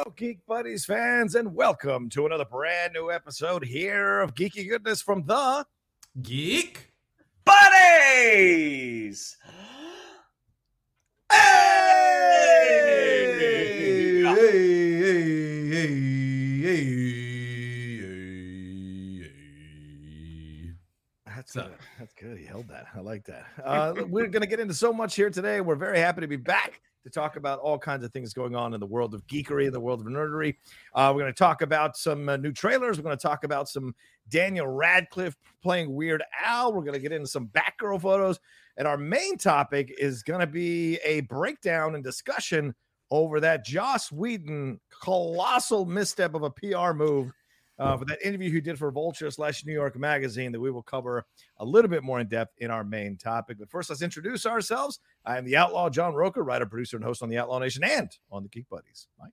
Hello, Geek Buddies fans, and welcome to another brand new episode here of Geeky Goodness from the Geek buddies. Hey! That's good. That's good. He held that. I like that. Uh, we're going to get into so much here today. We're very happy to be back to talk about all kinds of things going on in the world of geekery, in the world of nerdery. Uh, we're going to talk about some uh, new trailers. We're going to talk about some Daniel Radcliffe playing Weird Al. We're going to get into some Batgirl photos. And our main topic is going to be a breakdown and discussion over that Joss Whedon colossal misstep of a PR move uh, for that interview he did for Vulture slash New York Magazine that we will cover a little bit more in depth in our main topic. But first, let's introduce ourselves. I am the Outlaw John Rocha, writer, producer, and host on the Outlaw Nation and on the Geek Buddies. Mike.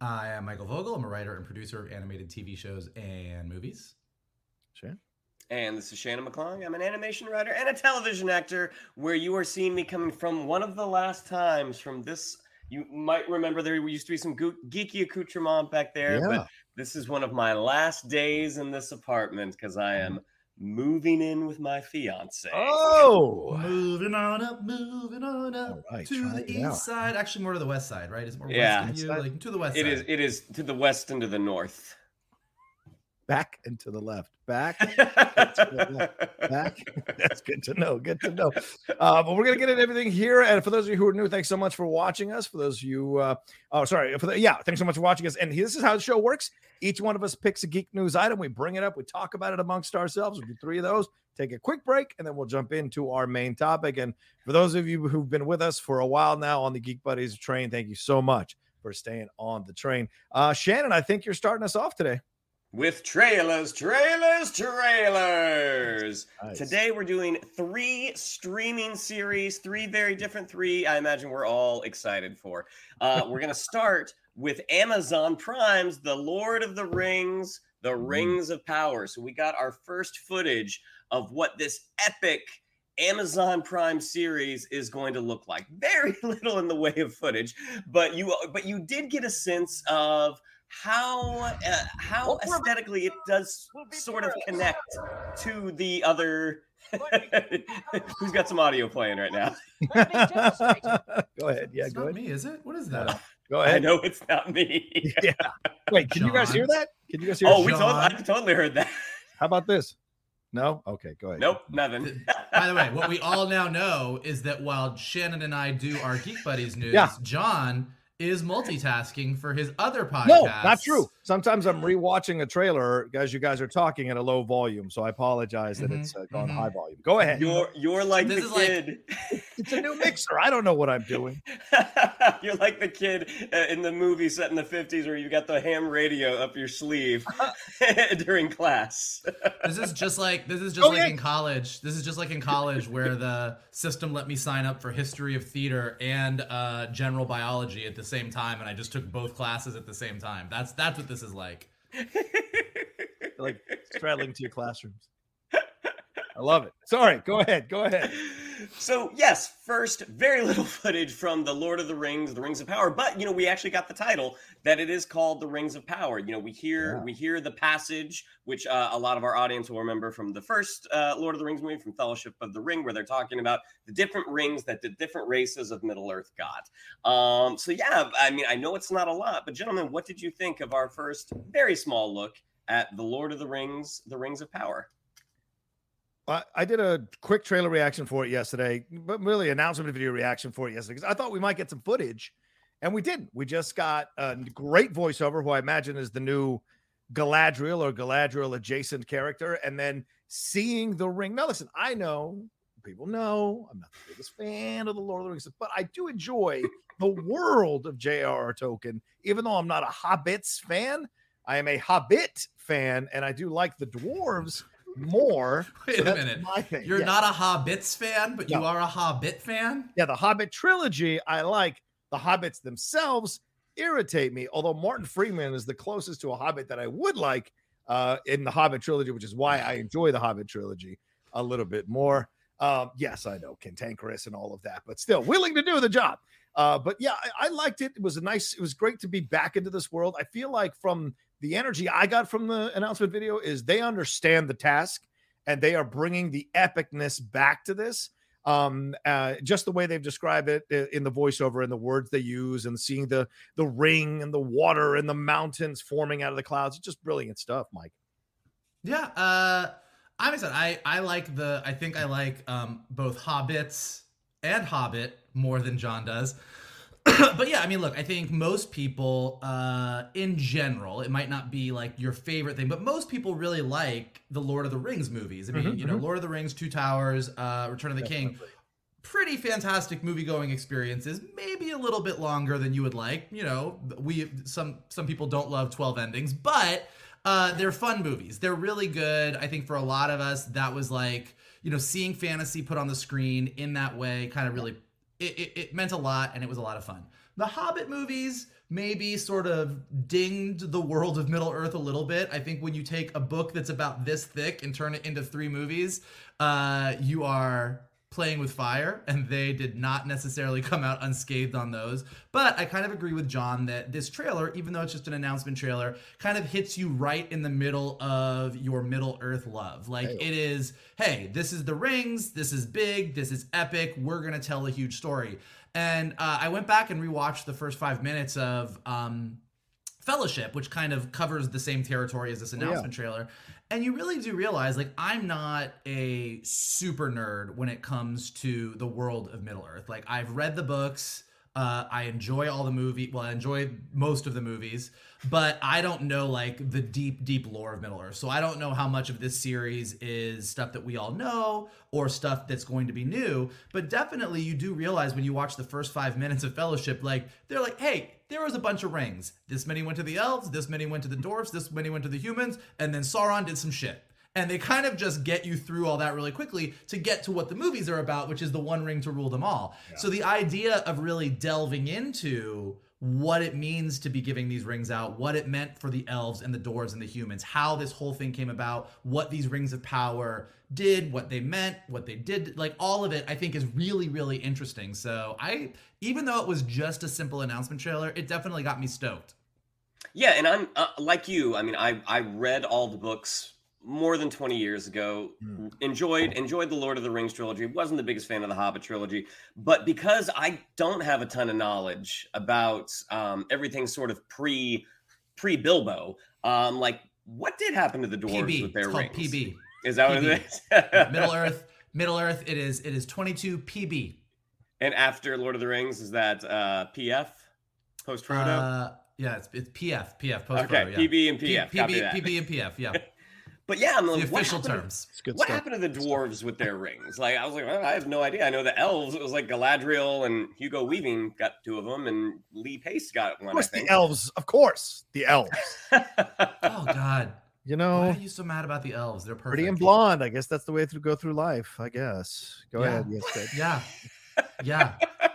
I am Michael Vogel. I'm a writer and producer of animated TV shows and movies. Sure. And this is Shannon McClung. I'm an animation writer and a television actor. Where you are seeing me coming from one of the last times from this. You might remember there used to be some geeky accoutrement back there, Yeah. but this is one of my last days in this apartment because I am moving in with my fiance. Oh, Moving on up, moving on up All right, to the east out. side. Actually, more to the west side, right? Is it more Yeah. west of you? Like to the west It side. is. It is to the west and to the north. Back and to the left, back, the left, back. That's good to know. Good to know. Uh, but we're gonna get into everything here. And for those of you who are new, thanks so much for watching us. For those of you, uh, oh, sorry, for the, yeah, thanks so much for watching us. And this is how the show works. Each one of us picks a geek news item. We bring it up. We talk about it amongst ourselves. We do three of those. Take a quick break, and then we'll jump into our main topic. And for those of you who've been with us for a while now on the Geek Buddies train, thank you so much for staying on the train. Uh, Shannon, I think you're starting us off today. With trailers, trailers, trailers. Nice. Today we're doing three streaming series, three very different three. I imagine we're all excited for. Uh, we're gonna start with Amazon Prime's The Lord of the Rings, The. Rings of Power. So we got our first footage of what this epic Amazon Prime series is going to look like. Very little in the way of footage, but you but you did get a sense of how uh, how aesthetically it does sort of connect to the other who's got some audio playing right now go ahead. Yeah, It's go not ahead. me, is it? What is that? Go ahead. i ahead. know it's not me Yeah. Wait, can you guys hear that? Can you guys hear? oh we totally, i totally heard that How about this? No. Okay. Go ahead. nope nothing By the way, what we all now know is that while Shannon and I do our Geek Buddies news, Yeah. John is multitasking for his other podcast. No, not true. Sometimes I'm rewatching a trailer as you guys are talking at a low volume, so I apologize that Mhm, it's uh, gone mhm. high volume. Go ahead. you're you're like This the is like- kid It's a new mixer. I don't know what I'm doing. you're like the kid uh, in the movie set in the 50s where you got the ham radio up your sleeve during class This is just like this is just Okay. like in college. This is just like in college where the system let me sign up for history of theater and uh, general biology at the same time, and I just took both classes at the same time. That's that's what this is like. Like straddling to your classrooms. I love it. Sorry. Go ahead. Go ahead. So yes, first, very little footage from the Lord of the Rings, the Rings of Power, but you know we actually got the title that it is called the Rings of Power. You know we hear Yeah. we hear the passage, which uh, a lot of our audience will remember from the first uh, Lord of the Rings movie, from Fellowship of the Ring, where they're talking about the different rings that the different races of Middle Earth got. Um, so yeah, I mean I know it's not a lot, but gentlemen, what did you think of our first very small look at the Lord of the Rings, the Rings of Power? I, did a quick trailer reaction for it yesterday, but really announcement video reaction for it yesterday because I thought we might get some footage, and we didn't. We just got a great voiceover, who I imagine is the new Galadriel or Galadriel adjacent character, and then seeing the ring. Now, listen, I know people know I'm not the biggest fan of the Lord of the Rings, but I do enjoy the world of J.R.R. Tolkien, even though I'm not a Hobbits fan. I am a Hobbit fan, and I do like the dwarves more. Wait So a minute. My thing. You're yeah. not a Hobbits fan, but you are a Hobbit fan. Yeah, the Hobbit trilogy, I like. The Hobbits themselves irritate me, although Martin Freeman is the closest to a Hobbit that I would like uh, in the Hobbit trilogy, which is why I enjoy the Hobbit trilogy a little bit more. Um, yes, I know cantankerous and all of that, but still willing to do the job. Uh, but yeah, I, I liked it. It was a nice, it was great to be back into this world. I feel like from the energy I got from the announcement video is they understand the task and they are bringing the epicness back to this um uh just the way they've described it in the voiceover and the words they use and seeing the the ring and the water and the mountains forming out of the clouds it's just brilliant stuff mike Yeah, uh I'm excited. I I like the I think I like um both Hobbits and Hobbit more than John does. but yeah, I mean, look, I think most people, uh, in general, it might not be like your favorite thing, but most people really like the Lord of the Rings movies. I mean, Mhm, you know, Lord of the Rings, Two Towers, uh, Return of the King, pretty fantastic movie going experiences. Maybe a little bit longer than you would like. You know, we some some people don't love twelve endings, but uh, they're fun movies. They're really good. I think for a lot of us, that was like you know seeing fantasy put on the screen in that way kind of really it, it, it meant a lot and it was a lot of fun. The Hobbit movies maybe sort of dinged the world of Middle Earth a little bit. I think when you take a book that's about this thick and turn it into three movies, uh, you are playing with fire, and they did not necessarily come out unscathed on those. But I kind of agree with John that this trailer, even though it's just an announcement trailer, kind of hits you right in the middle of your Middle Earth love. Like it is, hey, this is the rings, this is big, this is epic, we're gonna tell a huge story. And uh, I went back and rewatched the first five minutes of um, Fellowship, which kind of covers the same territory as this Oh, yeah. announcement trailer. And you really do realize, like, I'm not a super nerd when it comes to the world of Middle Earth. Like, I've read the books. Uh, I enjoy all the movie. Well, I enjoy most of the movies, but I don't know like the deep, deep lore of Middle Earth. So I don't know how much of this series is stuff that we all know or stuff that's going to be new. But definitely, you do realize when you watch the first five minutes of Fellowship, like they're like, hey, there was a bunch of rings. This many went to the elves. This many went to the dwarfs. This many went to the humans. And then Sauron did some shit and they kind of just get you through all that really quickly to get to what the movies are about which is the one ring to rule them all. So the idea of really delving into what it means to be giving these rings out what it meant for the elves and the dwarves and the humans how this whole thing came about what these rings of power did what they meant what they did like all of it i think is really really interesting. So i even though it was just a simple announcement trailer it definitely got me stoked. Yeah, and I'm uh, like you. I mean, I I read all the books more than 20 years ago. Hmm. Enjoyed enjoyed the Lord of the Rings trilogy. Wasn't the biggest fan of the Hobbit trilogy, but because I don't have a ton of knowledge about um, everything sort of pre pre Bilbo, um, like what did happen to the dwarves pb with their it's rings? pb Is that what it is? Middle Earth, Middle Earth. It is it is 22 PB. And after Lord of the Rings, is that uh, PF post Frodo? Uh, yeah, it's it's PF PF post Okay, yeah. PB and PF, copy PB. PB and PF. Yeah, but yeah, I'm the like, what official happened to- terms. Good what stuff. happened to the dwarves with their rings? Like I was like, well, I have no idea. I know the elves. It was like Galadriel and Hugo Weaving got two of them, and Lee Pace got one. Of course, I the elves. Of course, the elves. Oh God, You know, why are you so mad about the elves? They're perfect. pretty and blonde. I guess that's the way to go through life. I guess. Go Yeah. ahead. Yes, Yeah, yeah.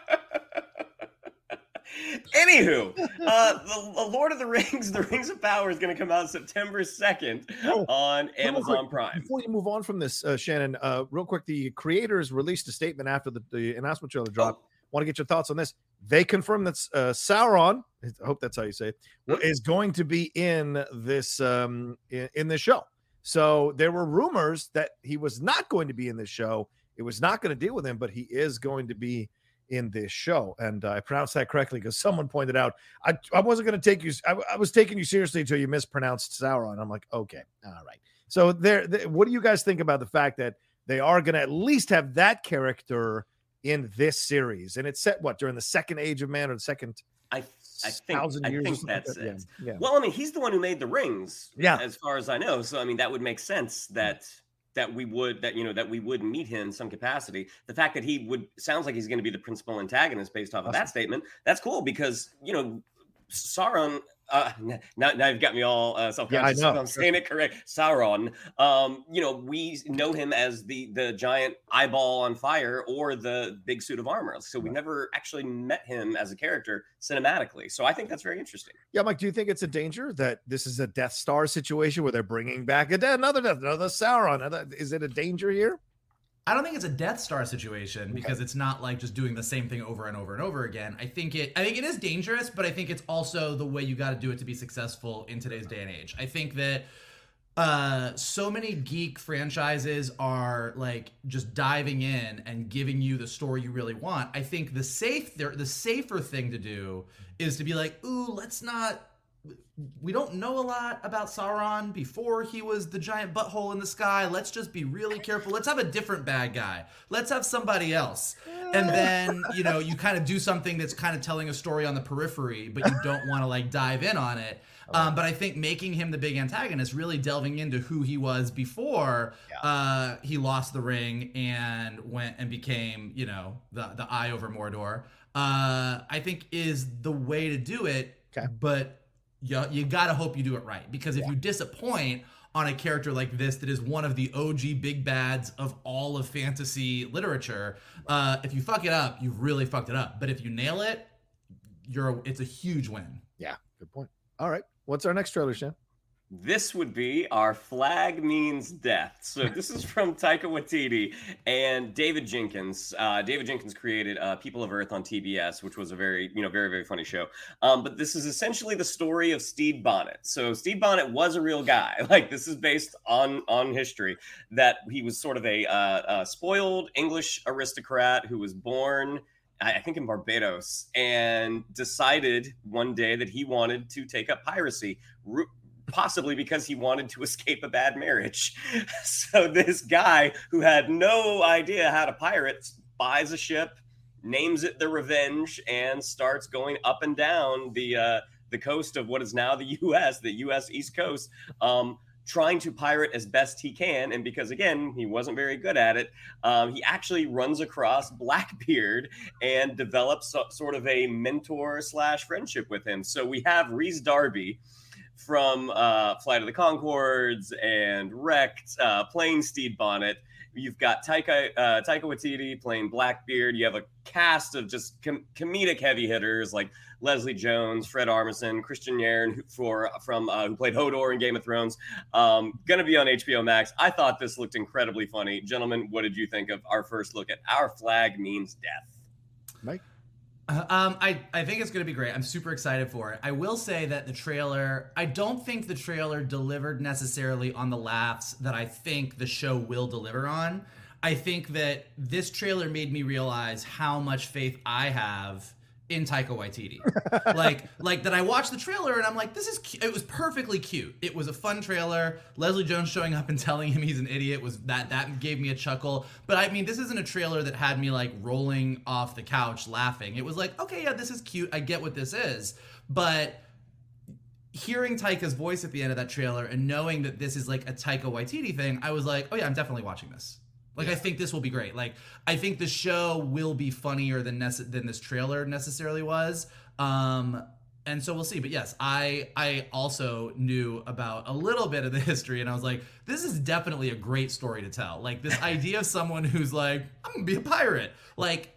Anywho, uh, the, the Lord of the Rings, The Rings of Power, is going to come out September 2nd Oh, on Amazon quick, Prime. Before you move on from this, uh, Shannon, uh, real quick, the creators released a statement after the, the announcement trailer dropped. Oh, Want to get your thoughts on this? They confirmed that uh, Sauron, I hope that's how you say it, wa- is going to be in this um, in, in this show. So there were rumors that he was not going to be in this show. It was not going to deal with him, but he is going to be in this show. And I pronounced that correctly because someone pointed out I, I wasn't going to take you. I, I was taking you seriously until you mispronounced Sauron. I'm like, okay, all right. So there, what do you guys think about the fact that they are going to at least have that character in this series? And it's set what during the second age of man or the second I, I think, thousand I think like that's that? it. Yeah. yeah. Well, I mean, he's the one who made the rings, Yeah. as far as I know. So, I mean, that would make sense that that we would that you know that we would meet him in some capacity. The fact that he would sounds like he's going to be the principal antagonist based off of that statement. That's cool because you know Sauron. Uh, now, now you've got me all uh, self-conscious. know. I'm saying it correct. Sauron. Um, you know, we know him as the the giant eyeball on fire or the big suit of armor. So we never actually met him as a character cinematically. So I think that's very interesting. Yeah, Mike, do you think it's a danger that this is a Death Star situation where they're bringing back a another Death, another Sauron? Is it a danger here? I don't think it's a Death Star situation because it's not like just doing the same thing over and over and over again. I think it I think it is dangerous, but I think it's also the way you got to do it to be successful in today's day and age. I think that uh so many geek franchises are like just diving in and giving you the story you really want. I think the safe the safer thing to do is to be like, "Ooh, let's not we don't know a lot about Sauron before he was the giant butthole in the sky. Let's just be really careful. Let's have a different bad guy. Let's have somebody else. And then, you know, you kind of do something that's kind of telling a story on the periphery, but you don't want to like dive in on it. Um, but I think making him the big antagonist, really delving into who he was before uh, he lost the ring and went and became, you know, the the eye over Mordor, uh, I think is the way to do it. Okay. But you, you gotta hope you do it right because if you disappoint on a character like this that is one of the OG big bads of all of fantasy literature, uh, if you fuck it up, you've really fucked it up. But if you nail it, you're it's a huge win. Yeah, good point. All right. What's our next trailer, Shan? This would be our flag means death. So this is from Taika Waititi and David Jenkins. Uh, David Jenkins created uh, People of Earth on TBS, which was a very, you know, very, very funny show. Um, but this is essentially the story of Stede Bonnet. So Stede Bonnet was a real guy. Like this is based on on history. That he was sort of a, uh, a spoiled English aristocrat who was born I think in Barbados, and decided one day that he wanted to take up piracy. Possibly because he wanted to escape a bad marriage. So, this guy who had no idea how to pirate buys a ship, names it the Revenge, and starts going up and down the uh, the coast of what is now the U.S., the U.S. East Coast, um, trying to pirate as best he can. And because again, he wasn't very good at it, um, he actually runs across Blackbeard and develops so, sort of a mentor slash friendship with him. So we have Rhys Darby from uh, Flight of the Conchords and Wrecked, uh, playing Stede Bonnet. You've got Taika uh, Taika Waititi playing Blackbeard. You have a cast of just com- comedic heavy hitters like Leslie Jones, Fred Armisen, Kristian Nairn for from uh, who played Hodor in Game of Thrones. Um, gonna be on HBO Max. I thought this looked incredibly funny, gentlemen. What did you think of our first look at Our Flag Means Death? Mike. Um, I, I think it's going to be great. I'm super excited for it. I will say that the trailer, I don't think the trailer delivered necessarily on the laughs that I think the show will deliver on. I think that this trailer made me realize how much faith I have in Taika Waititi. like like that I watched the trailer and I'm like this is cu- it was perfectly cute. It was a fun trailer. Leslie Jones showing up and telling him he's an idiot was that that gave me a chuckle. But I mean this isn't a trailer that had me like rolling off the couch laughing. It was like okay yeah this is cute. I get what this is. But hearing Taika's voice at the end of that trailer and knowing that this is like a Taika Waititi thing, I was like, oh yeah, I'm definitely watching this. Like I think this will be great. Like I think the show will be funnier than nece- than this trailer necessarily was. Um and so we'll see. But yes, I I also knew about a little bit of the history and I was like, this is definitely a great story to tell. Like this idea of someone who's like, I'm going to be a pirate. Like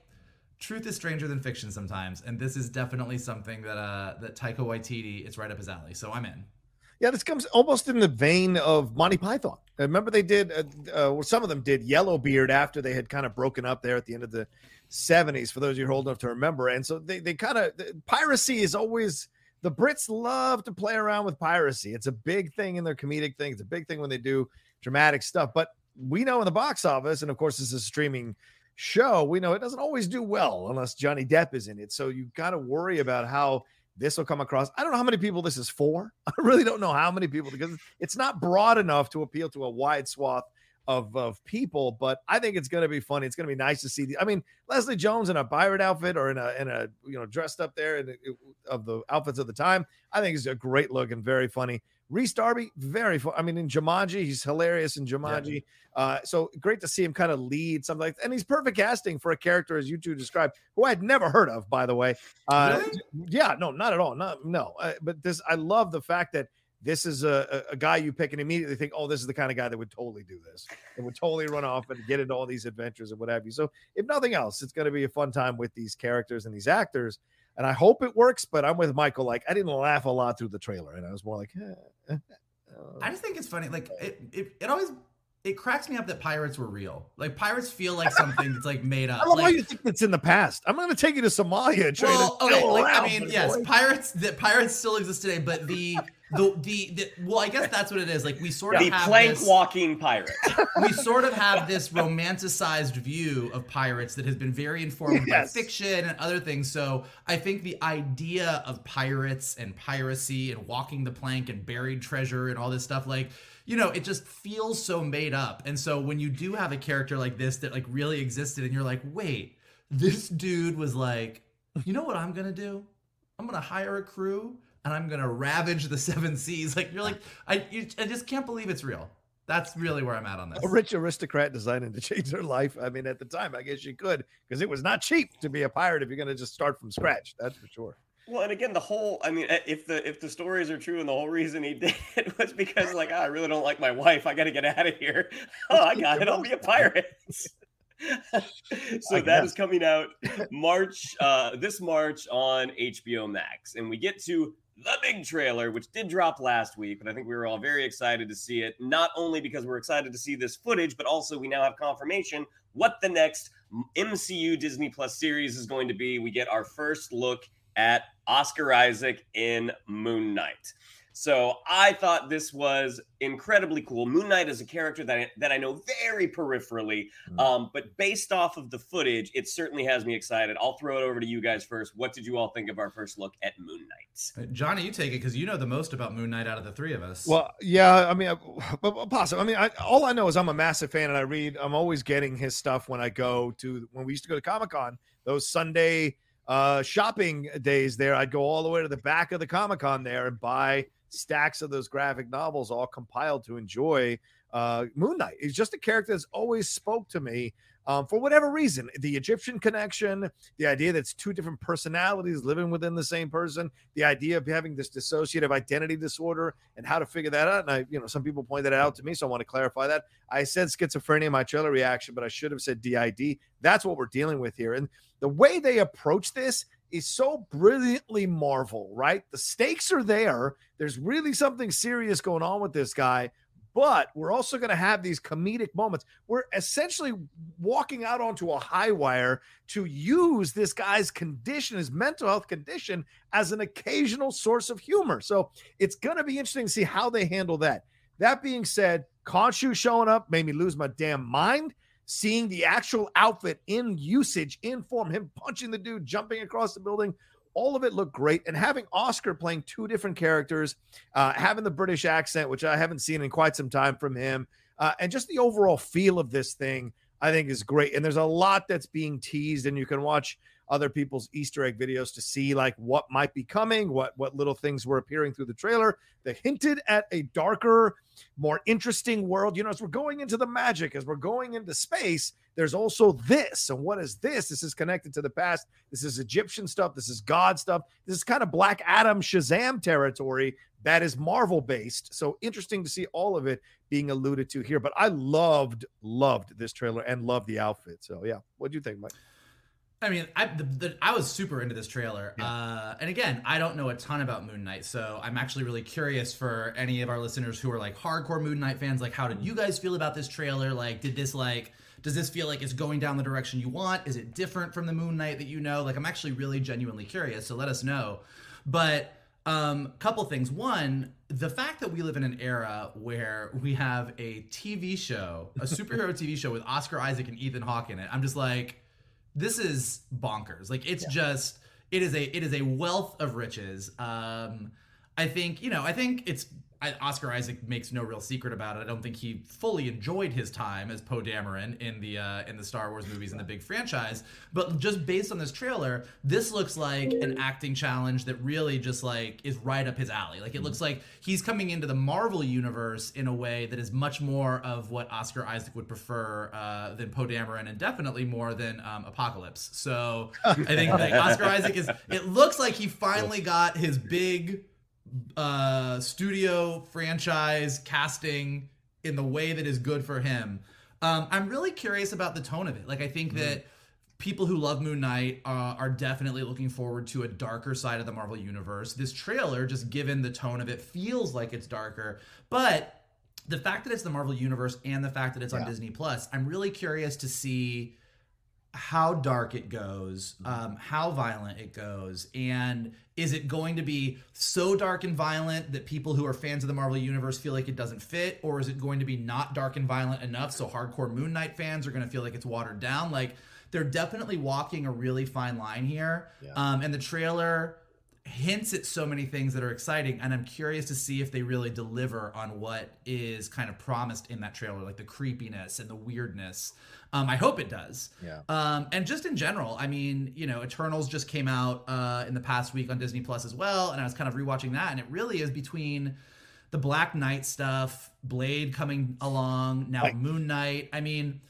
truth is stranger than fiction sometimes, and this is definitely something that uh that Taika Waititi it's right up his alley. So I'm in. Yeah, this comes almost in the vein of Monty Python. Remember, they did, uh, uh, well, some of them did Yellowbeard after they had kind of broken up there at the end of the 70s, for those of you old enough to remember. And so they, they kind of, piracy is always, the Brits love to play around with piracy. It's a big thing in their comedic thing, it's a big thing when they do dramatic stuff. But we know in the box office, and of course, this is a streaming show, we know it doesn't always do well unless Johnny Depp is in it. So you've got to worry about how this will come across. I don't know how many people this is for. I really don't know how many people because it's not broad enough to appeal to a wide swath of of people. But I think it's going to be funny. It's going to be nice to see. The, I mean, Leslie Jones in a pirate outfit or in a in a you know dressed up there in, of the outfits of the time. I think it's a great look and very funny. Rhys Darby, very fun. I mean, in Jumanji, he's hilarious in Jumanji. Yeah. Uh, so great to see him kind of lead something like, and he's perfect casting for a character as you two described, who I had never heard of, by the way. Uh, really? Yeah, no, not at all. Not no. Uh, but this, I love the fact that this is a, a guy you pick and immediately think, oh, this is the kind of guy that would totally do this. It would totally run off and get into all these adventures and what have you. So, if nothing else, it's going to be a fun time with these characters and these actors and I hope it works. But I'm with Michael. Like I didn't laugh a lot through the trailer, and I was more like, eh, eh, eh I um, just think it's funny. Like it, it, it always it cracks me up that pirates were real. Like pirates feel like something that's like made up. I don't like, why you think it's in the past. I'm going to take you to Somalia. And well, to okay, like, I mean, yes, boy. pirates. That pirates still exist today, but the the, the the well, I guess that's what it is. Like we sort of The have plank this, walking pirate. we sort of have this romanticized view of pirates that has been very informed Yes. by fiction and other things. So I think the idea of pirates and piracy and walking the plank and buried treasure and all this stuff, like, you know, it just feels so made up. And so when you do have a character like this that like really existed and you're like, wait, this dude was like, you know what I'm gonna do? I'm gonna hire a crew and I'm gonna ravage the seven seas. Like you're like, I you, I just can't believe it's real. That's really where I'm at on this. a rich aristocrat deciding to change their life. I mean, at the time, I guess you could because it was not cheap to be a pirate if you're going to just start from scratch. That's for sure. Well, and again, the whole I mean, if the if the stories are true and the whole reason he did it was because like, "Ah, I really don't like my wife. I got to get out of here. Oh, I got it. I'll be a pirate. so I that guess. is coming out March uh this March on HBO Max. And we get to the big trailer, which did drop last week, but I think we were all very excited to see it. Not only because we're excited to see this footage, but also we now have confirmation what the next MCU Disney Plus series is going to be. We get our first look at Oscar Isaac in Moon Knight. So I thought this was incredibly cool. Moon Knight is a character that I, that I know very peripherally, Mm. um, but based off of the footage, it certainly has me excited. I'll throw it over to you guys first. What did you all think of our first look at Moon Knight? Uh, Johnny, you take it because you know the most about Moon Knight out of the three of us. Well, yeah, I mean, uh, but but possible. I mean, I, all I know is I'm a massive fan, and I read. I'm always getting his stuff when I go to when we used to go to Comic Con. Those Sunday uh, shopping days there, I'd go all the way to the back of the Comic Con there and buy stacks of those graphic novels, all compiled to enjoy uh, Moon Knight. He's just a character that's always spoke to me. Um, for whatever reason, the Egyptian connection, the idea that it's two different personalities living within the same person, the idea of having this dissociative identity disorder and how to figure that out. And I, you know, some people pointed that out to me, so I want to clarify that. I said schizophrenia in my trailer reaction, but I should have said DID. That's what we're dealing with here. And the way they approach this is so brilliantly Marvel, right? The stakes are there. There's really something serious going on with this guy. But we're also going to have these comedic moments. We're essentially walking out onto a high wire to use this guy's condition, his mental health condition, as an occasional source of humor. So it's going to be interesting to see how they handle that. That being said, Khonshu showing up made me lose my damn mind. Seeing the actual outfit in usage, in form, him punching the dude, jumping across the building, all of it looked great. And having Oscar playing two different characters, uh, having the British accent, which I haven't seen in quite some time from him, uh, and just the overall feel of this thing, I think is great. And there's a lot that's being teased, and you can watch other people's Easter egg videos to see like what might be coming, what what little things were appearing through the trailer. They hinted at a darker, more interesting world. You know, as we're going into the magic, as we're going into space, there's also this. And what is this? This is connected to the past. This is Egyptian stuff. This is God stuff. This is kind of Black Adam Shazam territory that is Marvel based. So interesting to see all of it being alluded to here. But I loved, loved this trailer and loved the outfit. So yeah, what do you think, Mike? I mean, I the, the, I was super into this trailer, uh, and again, I don't know a ton about Moon Knight, so I'm actually really curious for any of our listeners who are like hardcore Moon Knight fans. Like, how did you guys feel about this trailer? Like, did this like does this feel like it's going down the direction you want? Is it different from the Moon Knight that you know? Like, I'm actually really genuinely curious, so let us know. But um, couple things. One, the fact that we live in an era where we have a TV show, a superhero TV show with Oscar Isaac and Ethan Hawke in it. I'm just like this is bonkers. Like it's just it is a it is a wealth of riches. Um, I think you know I think it's I, Oscar Isaac makes no real secret about it. I don't think he fully enjoyed his time as Poe Dameron in the uh, in the Star Wars movies and the big franchise. But just based on this trailer, this looks like an acting challenge that really just like is right up his alley. Like it looks like he's coming into the Marvel universe in a way that is much more of what Oscar Isaac would prefer uh, than Poe Dameron, and definitely more than um, Apocalypse. So I think like Oscar Isaac is. It looks like he finally got his big uh studio franchise casting in the way that is good for him. Um i'm really curious about the tone of it. Like i think that people who love moon knight uh, are definitely looking forward to a darker side of the marvel universe. This trailer just given the tone of it feels like it's darker. But the fact that it's the marvel universe and the fact that it's on disney plus i'm really curious to see how dark it goes, um, how violent it goes, and is it going to be so dark and violent that people who are fans of the Marvel Universe feel like it doesn't fit, or is it going to be not dark and violent enough so hardcore Moon Knight fans are going to feel like it's watered down? Like they're definitely walking a really fine line here, um, and the trailer hints at so many things that are exciting and i'm curious to see if they really deliver on what is kind of promised in that trailer like the creepiness and the weirdness. Um, i hope it does. Yeah. um, and just in general i mean you know eternals just came out uh, in the past week on disney plus as well and i was kind of rewatching that and it really is between the black knight stuff blade coming along now moon knight. I mean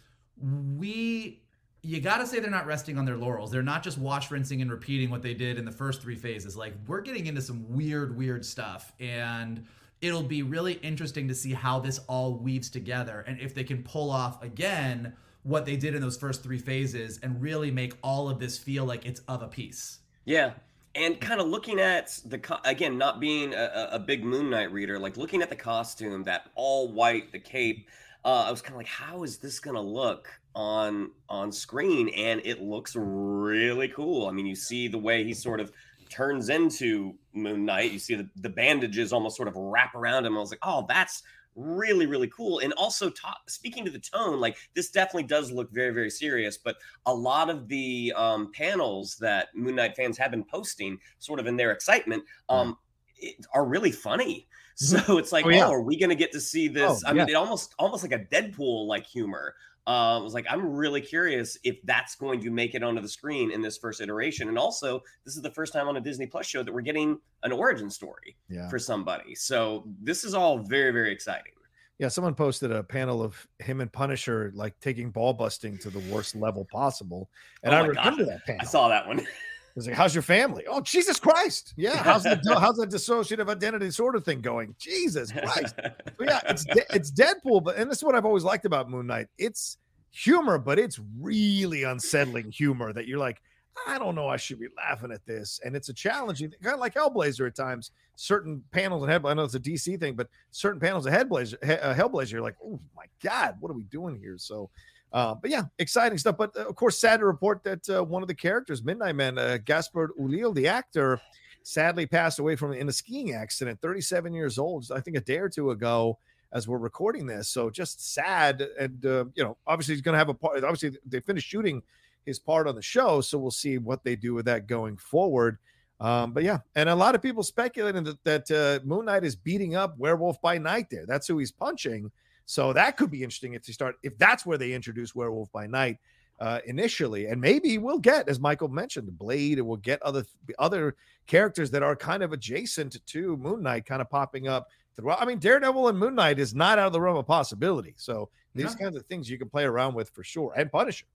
we you got to say they're not resting on their laurels. They're not just wash rinsing and repeating what they did in the first three phases. Like we're getting into some weird, weird stuff, and it'll be really interesting to see how this all weaves together and if they can pull off again what they did in those first three phases and really make all of this feel like it's of a piece. Yeah. And kind of looking at the again, not being a, a- big Moon Knight reader, like looking at the costume, that all white, the cape, uh, I was kind of like, how is this gonna look on on screen? And it looks really cool. I mean, you see the way he sort of turns into Moon Knight. You see the, the bandages almost sort of wrap around him. I was like, oh, that's really really cool and also talk, speaking to the tone like this definitely does look very very serious but a lot of the um, panels that moon knight fans have been posting sort of in their excitement um, it, are really funny so it's like Oh, yeah. oh are we gonna get to see this Oh, i mean yeah. it almost almost like a deadpool like humor uh, I was like, I'm really curious if that's going to make it onto the screen in this first iteration. And also, this is the first time on a Disney Plus show that we're getting an origin story Yeah. for somebody. So this is all very, very exciting. Yeah, someone posted a panel of him and Punisher like taking ball busting to the worst level possible, and Oh I God. remember that panel. I saw that one. Was like, "How's your family?" Oh, Jesus Christ! Yeah, how's the how's the dissociative identity disorder thing going? Jesus Christ! But yeah, it's it's Deadpool, but and this is what I've always liked about Moon Knight. It's humor, but it's really unsettling humor that you're like, I don't know, I should be laughing at this, and it's a challenging, kind of like Hellblazer at times. Certain panels and Hellblazer, I know it's a DC thing, but certain panels of Hellblazer, He- uh, Hellblazer, you're like, oh my god, what are we doing here? So. Uh, but yeah, exciting stuff. But uh, of course, sad to report that uh, one of the characters, Midnight Man, uh, Gaspard Ulliel, the actor, sadly passed away from in a skiing accident, 37 years old. I think a day or two ago, as we're recording this. So just sad, and uh, you know, obviously he's going to have a part. Obviously, they finished shooting his part on the show, so we'll see what they do with that going forward. Um, but yeah, and a lot of people speculating that that uh, Moon Knight is beating up Werewolf by Night. There, that's who he's punching. So that could be interesting if they start if that's where they introduce Werewolf by Night uh, initially, and maybe we'll get, as Michael mentioned, the Blade, and we'll get other other characters that are kind of adjacent to Moon Knight, kind of popping up throughout. I mean, Daredevil and Moon Knight is not out of the realm of possibility. So these Yeah. kinds of things you can play around with for sure, and Punisher,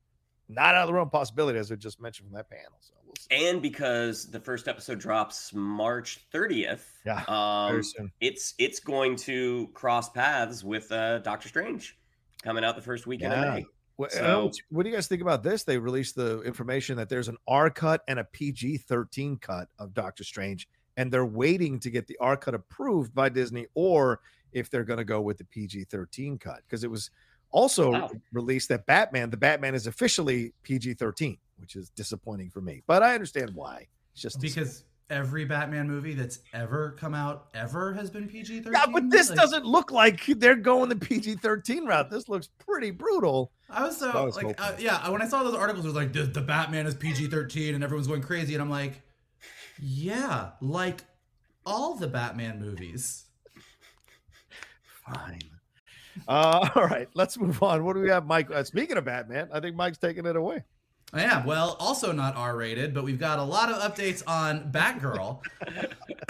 not out of the realm of possibility, as we just mentioned from that panel. So. And because the first episode drops March 30th, Yeah, um, it's it's going to cross paths with uh, Doctor Strange coming out the first weekend Yeah. of May. What, So- what do you guys think about this? They released the information that there's an R cut and a PG 13 cut of Doctor Strange, and they're waiting to get the R cut approved by Disney or if they're going to go with the PG 13 cut. Because it was also Wow. released that Batman, the Batman is officially PG 13, which is disappointing for me, but I understand why. It's just because every Batman movie that's ever come out ever has been PG thirteen. yeah, but this doesn't look like they're going the PG 13 route. This looks pretty brutal. I was so I was like, uh, yeah. When I saw those articles, it was like the, the Batman is PG thirteen, and everyone's going crazy, and I'm like, yeah, like all the Batman movies. Fine. Uh, all right, let's move on. What do we have, Mike? Uh, speaking of Batman, I think Mike's taking it away. I am. Well, also not R rated, but we've got a lot of updates on Batgirl.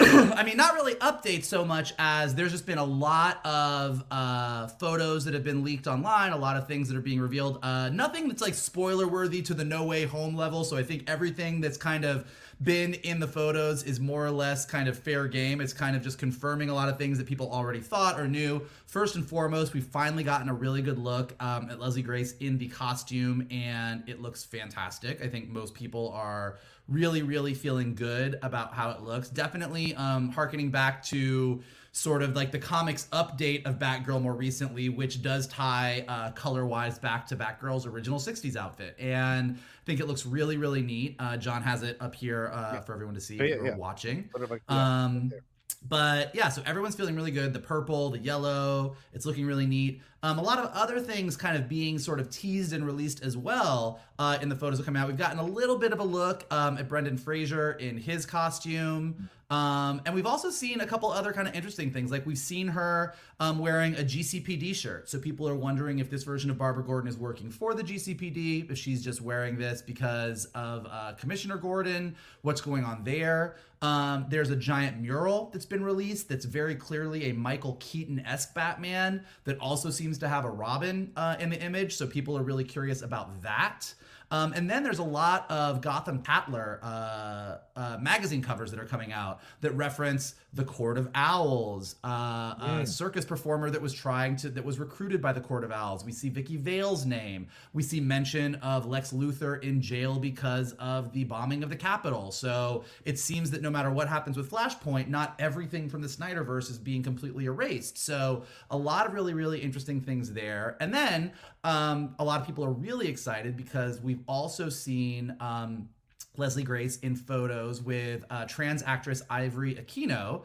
I mean, not really updates so much as there's just been a lot of uh, photos that have been leaked online, a lot of things that are being revealed. Uh, nothing that's like spoiler worthy to the No Way Home level. So I think everything that's kind of been in the photos is more or less kind of fair game. It's kind of just confirming a lot of things that people already thought or knew. First and foremost, we've finally gotten a really good look um, at Leslie Grace in the costume, and it looks fantastic. I think most people are really, really feeling good about how it looks. Definitely um, harkening back to sort of like the comics update of Batgirl more recently, which does tie uh, color wise back to Batgirl's original 60s outfit. And I think it looks really, really neat. Uh, John has it up here uh, for everyone to see Oh, yeah, if you're yeah. watching. Yeah, Um, but yeah, so everyone's feeling really good. The purple, the yellow, it's looking really neat. Um, a lot of other things kind of being sort of teased and released as well uh, in the photos that come out. We've gotten a little bit of a look um, at Brendan Fraser in his costume. Um, and we've also seen a couple other kind of interesting things. Like we've seen her um, wearing a GCPD shirt. So people are wondering if this version of Barbara Gordon is working for the GCPD, if she's just wearing this because of uh, Commissioner Gordon, what's going on there. Um, there's a giant mural that's been released that's very clearly a Michael Keaton esque Batman that also seems to have a Robin uh, in the image. So people are really curious about that. Um, and then there's a lot of Gotham Tatler uh, uh, magazine covers that are coming out that reference the Court of Owls, uh, a circus performer that was trying to that was recruited by the Court of Owls. We see Vicki Vale's name. We see mention of Lex Luthor in jail because of the bombing of the Capitol. So it seems that no matter what happens with Flashpoint, not everything from the Snyderverse is being completely erased. So a lot of really really interesting things there. And then um, a lot of people are really excited because we've also seen. Um, Leslie Grace in photos with uh, trans actress Ivory Aquino,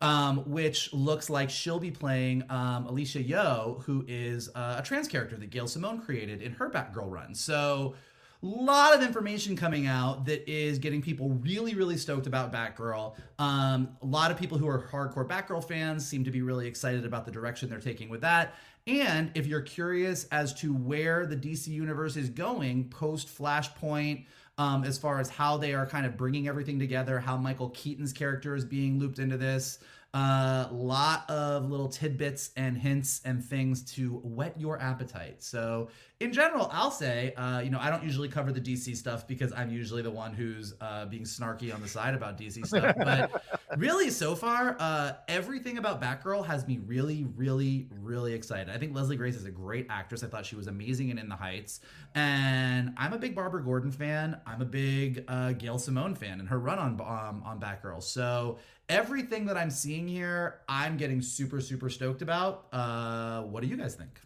um, which looks like she'll be playing um, Alysia Yeoh, who is uh, a trans character that Gail Simone created in her Batgirl run. So, a lot of information coming out that is getting people really, really stoked about Batgirl. Um, a lot of people who are hardcore Batgirl fans seem to be really excited about the direction they're taking with that. And if you're curious as to where the DC universe is going post Flashpoint, um, as far as how they are kind of bringing everything together, how Michael Keaton's character is being looped into this. A uh, lot of little tidbits and hints and things to whet your appetite. So, in general, I'll say, uh, you know, I don't usually cover the DC stuff because I'm usually the one who's uh, being snarky on the side about DC stuff. But really, so far, uh, everything about Batgirl has me really, really, really excited. I think Leslie Grace is a great actress. I thought she was amazing in In the Heights. And I'm a big Barbara Gordon fan. I'm a big uh, Gail Simone fan and her run on um, on Batgirl. So everything that I'm seeing here, I'm getting super, super stoked about. Uh, what do you guys think?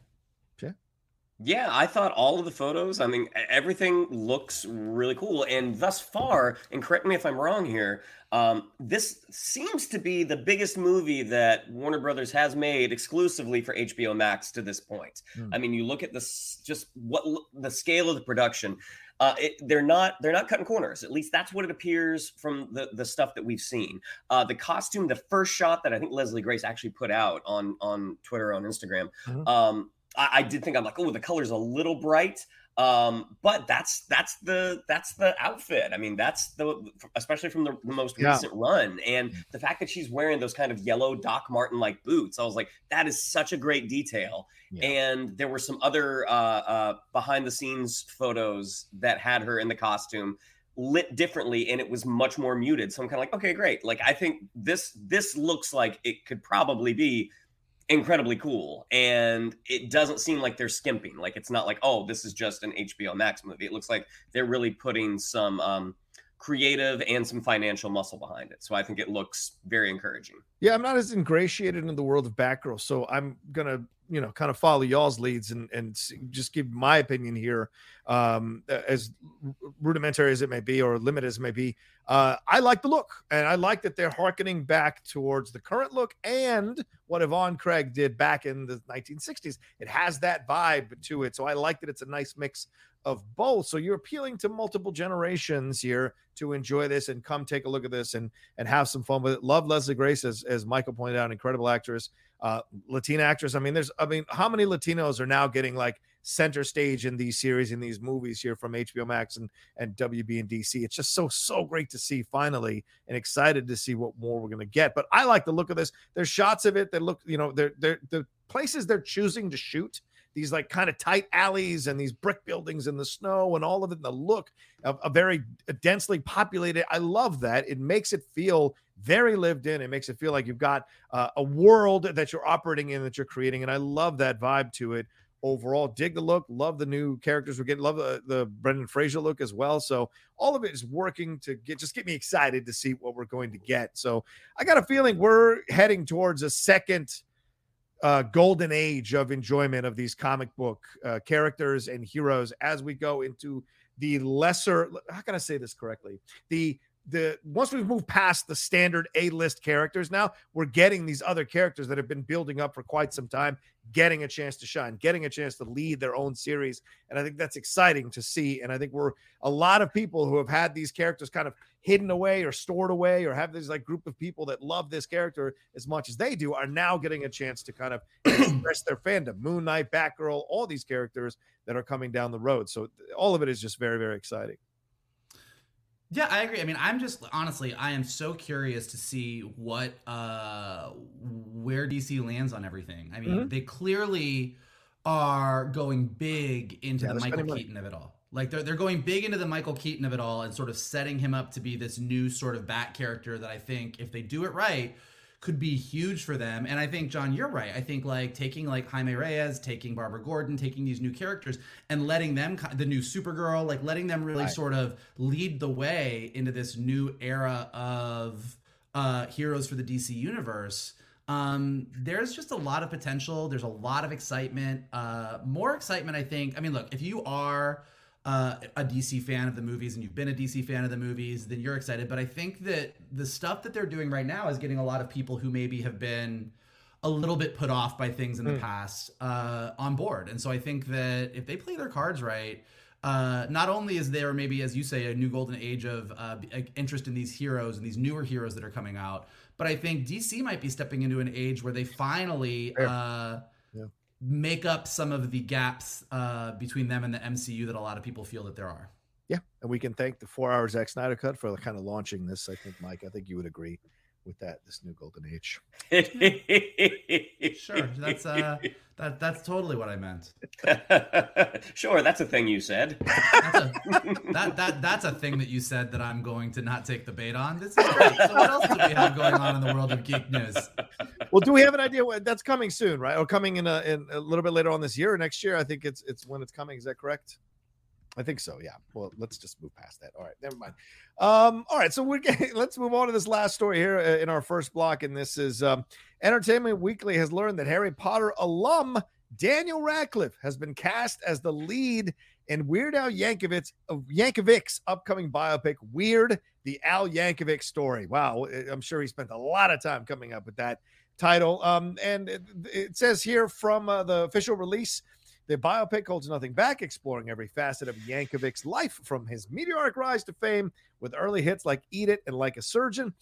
Yeah, I thought all of the photos, I mean, everything looks really cool. And thus far, and correct me if I'm wrong here, um, this seems to be the biggest movie that Warner Brothers has made exclusively for HBO Max to this point. I mean, you look at this, just what the scale of the production. Uh, it, they're not they're not cutting corners. At least that's what it appears from the the stuff that we've seen. Uh, the costume, the first shot that I think Leslie Grace actually put out on on Twitter on Instagram. Mhm. Um, I, I did think I'm like, oh, the color's a little bright. Um, but that's that's the that's the outfit. I mean, that's the especially from the, the most Yeah. recent run, and the fact that she's wearing those kind of yellow Doc Marten like boots, I was like, that is such a great detail. Yeah. And there were some other uh, uh, behind the scenes photos that had her in the costume lit differently and it was much more muted so i'm kind of like okay great like i think this this looks like it could probably be incredibly cool and it doesn't seem like they're skimping like it's not like oh this is just an hbo max movie. It looks like they're really putting some um creative and some financial muscle behind it so i think it looks very encouraging. Yeah, I'm not as ingratiated in the world of Batgirl, so I'm gonna, you know, kind of follow y'all's leads and and just give my opinion here, um, as rudimentary as it may be or limited as it may be. Uh, I like the look, and I like that they're harkening back towards the current look and what Yvonne Craig did back in the 1960s. It has that vibe to it, so I like that it's a nice mix of both. So you're appealing to multiple generations here to enjoy this and come take a look at this and and have some fun with it. Love Leslie Grace as as Michael pointed out, incredible actress, uh, Latina actress. I mean, there's I mean, how many Latinos are now getting like center stage in these series in these movies here from HBO Max and and WB and DC? It's just so so great to see finally, and excited to see what more we're gonna get. But I like the look of this. There's shots of it that look, you know, they're they're the places they're choosing to shoot these like kind of tight alleys and these brick buildings in the snow and all of it. And the look of a very densely populated. I love that. It makes it feel very lived in. It makes it feel like you've got uh, a world that you're operating in, that you're creating. And I love that vibe to it overall. Dig the look. Love the new characters we're getting. Love the, the Brendan Fraser look as well. So all of it is working to get just get me excited to see what we're going to get. So I got a feeling we're heading towards a second uh, golden age of enjoyment of these comic book uh, characters and heroes as we go into the lesser. How can I say this correctly? The the once we move past the standard A list characters, now we're getting these other characters that have been building up for quite some time, getting a chance to shine, getting a chance to lead their own series, and I think that's exciting to see. And I think we're a lot of people who have had these characters kind of hidden away or stored away or have this like group of people that love this character as much as they do are now getting a chance to kind of express their fandom. Moon knight batgirl all these characters that are coming down the road. So all of it is just very very exciting Yeah, I agree. I mean, I'm just honestly, I am so curious to see what uh where DC lands on everything. I mean, Mhm. they clearly are going big into Yeah, the Michael spending money. Keaton of it all. Like they're they're going big into the Michael Keaton of it all and sort of setting him up to be this new sort of bat character that I think if they do it right could be huge for them. And I think John, you're right. I think like taking like Jaime Reyes, taking Barbara Gordon, taking these new characters and letting them the new Supergirl, like letting them really Right. sort of lead the way into this new era of uh heroes for the DC universe. Um there's just a lot of potential, there's a lot of excitement. Uh more excitement I think. I mean, look, if you are uh, a DC fan of the movies and you've been a DC fan of the movies, then you're excited. But I think that the stuff that they're doing right now is getting a lot of people who maybe have been a little bit put off by things in the Mm. past uh, on board. And so I think that if they play their cards right, uh, not only is there maybe, as you say, a new golden age of uh, interest in these heroes and these newer heroes that are coming out, but I think DC might be stepping into an age where they finally uh, Yeah. Make up some of the gaps uh, between them and the MCU that a lot of people feel that there are. Yeah, and we can thank the four hours Zack Snyder cut for kind of launching this. I think, Mike, I think you would agree with that. This new golden age. Sure, that's uh, that that's totally what I meant. sure, that's a thing you said. That's a, that that that's a thing that you said that I'm going to not take the bait on. This is great. So what else do we have going on in the world of geek news? Well, do we have an idea what that's coming soon, right? Or coming in a, in a little bit later on this year or next year? I think it's it's when it's coming. Is that correct? I think so. Yeah. Well, let's just move past that. All right, never mind. Um, all right, so we're getting, let's move on to this last story here uh, in our first block, and this is um, Entertainment Weekly has learned that Harry Potter alum Daniel Radcliffe has been cast as the lead in Weird Al Yankovic's Yankovic's upcoming biopic, Weird: The Al Yankovic Story. Wow, I'm sure he spent a lot of time coming up with that title. Um, and it, it says here from uh, the official release. The biopic holds nothing back, exploring every facet of Yankovic's life from his meteoric rise to fame with early hits like Eat It and Like a Surgeon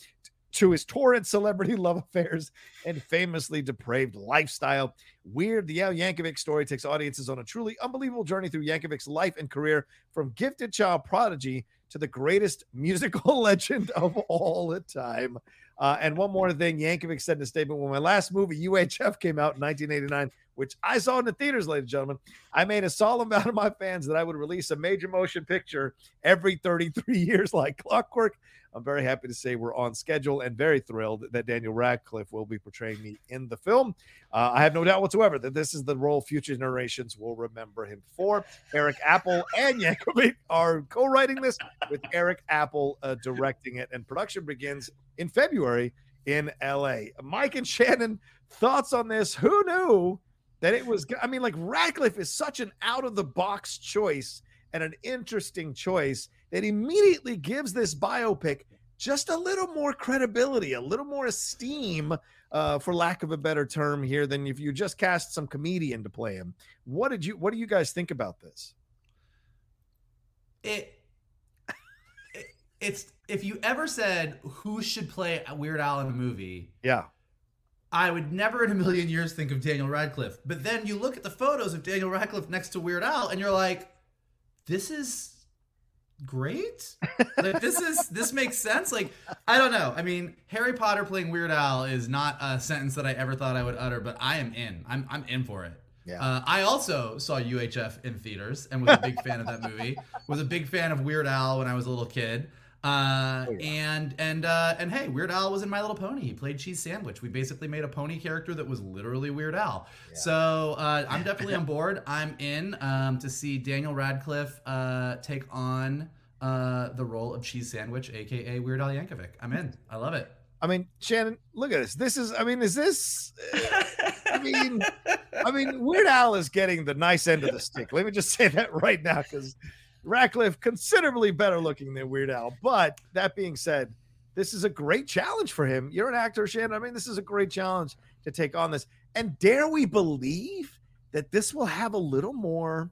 to his torrid celebrity love affairs and famously depraved lifestyle. Weird, the Al Yankovic story takes audiences on a truly unbelievable journey through Yankovic's life and career from gifted child prodigy to the greatest musical legend of all the time. Uh, and one more thing, Yankovic said in a statement when my last movie, UHF, came out in 1989, which I saw in the theaters, ladies and gentlemen, I made a solemn vow to my fans that I would release a major motion picture every 33 years like clockwork. I'm very happy to say we're on schedule and very thrilled that Daniel Radcliffe will be portraying me in the film. Uh, I have no doubt whatsoever that this is the role future generations will remember him for. Eric Appel and Yankovic are co writing this with Eric Appel uh, directing it, and production begins in February in LA. Mike and Shannon, thoughts on this? Who knew that it was? I mean, like Radcliffe is such an out of the box choice and an interesting choice that immediately gives this biopic just a little more credibility, a little more esteem, uh, for lack of a better term here, than if you just cast some comedian to play him. What did you? What do you guys think about this? It, it it's if you ever said who should play Weird Al in a movie, Yeah, I would never in a million years think of Daniel Radcliffe. But then you look at the photos of Daniel Radcliffe next to Weird Al, and you're like, this is great. like this is this makes sense. Like I don't know. I mean, Harry Potter playing Weird Al is not a sentence that I ever thought I would utter, but I am in. I'm I'm in for it. Yeah. Uh, I also saw UHF in theaters and was a big fan of that movie. Was a big fan of Weird Al when I was a little kid. Uh, Oh, yeah. and and uh, and hey, Weird Al was in My Little Pony. He played Cheese Sandwich. We basically made a pony character that was literally Weird Al. So uh, I'm definitely on board. I'm in um, to see Daniel Radcliffe uh, take on uh, the role of Cheese Sandwich, aka Weird Al Yankovic. I'm in. I love it. I mean, Shannon, look at this. This is, I mean, is this? I mean, I mean, Weird Al is getting the nice end of the stick. Let me just say that right now, because Radcliffe considerably better looking than Weird Al. But that being said, this is a great challenge for him. You're an actor, Shannon. I mean, this is a great challenge to take on this. And dare we believe that this will have a little more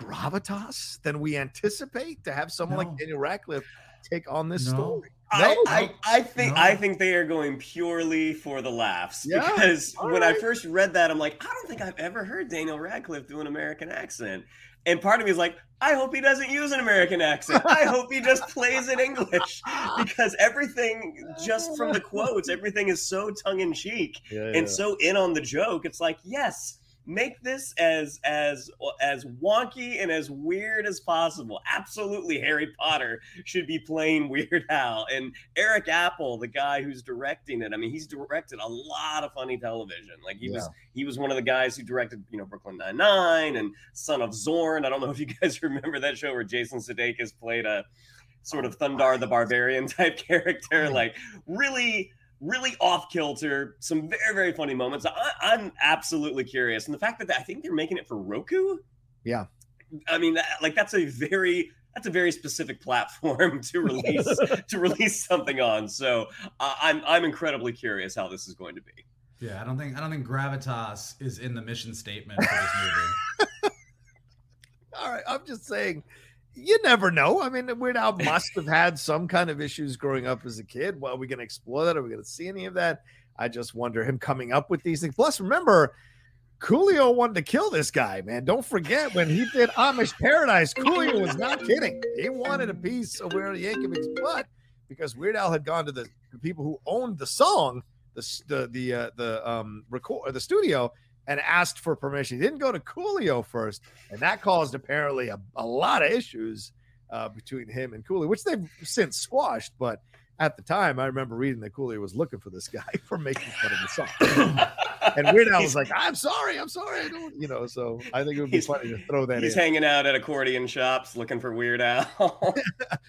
gravitas than we anticipate to have someone No. like Daniel Radcliffe take on this No. story? I, No? I, I think No. I think they are going purely for the laughs Yeah, because all when I first read that, I'm like, I don't think I've ever heard Daniel Radcliffe do an American accent. And part of me is like, I hope he doesn't use an American accent. I hope he just plays in English because everything, just from the quotes, everything is so tongue in cheek Yeah, and so in on the joke. It's like, yes, make this as as as wonky and as weird as possible. Absolutely, Harry Potter should be playing Weird Al and Eric Appel, the guy who's directing it. I mean, he's directed a lot of funny television. Like he was he was one of the guys who directed, you know, Brooklyn Nine Nine and Son of Zorn. I don't know if you guys remember that show where Jason Sudeikis played a sort of Thundarr the Barbarian type character. Like really really off kilter, some very very funny moments. I, I'm absolutely curious, and the fact that I think they're making it for Roku. Yeah. I mean, that, like that's a very that's a very specific platform to release to release something on. So uh, I'm I'm incredibly curious how this is going to be. Yeah, I don't think I don't think gravitas is in the mission statement for this movie. All right, I'm just saying, you never know. I mean, Weird Al must have had some kind of issues growing up as a kid. Well, are we going to explore that? Are we going to see any of that? I just wonder him coming up with these things. Plus, remember, Coolio wanted to kill this guy, man. Don't forget when he did Amish Paradise, Coolio was not kidding. He wanted a piece of Weird Al Yankovic's butt because Weird Al had gone to the, the people who owned the song, the the the uh, the um record the studio, and asked for permission. He didn't go to Coolio first, and that caused apparently a, a lot of issues uh, between him and Coolio, which they've since squashed. But at the time, I remember reading that Coolio was looking for this guy for making fun of the song. and Weird Al was like, "I'm sorry, I'm sorry, I don't," you know. So I think it would be funny to throw that in. He's in. hanging out at accordion shops looking for Weird Al.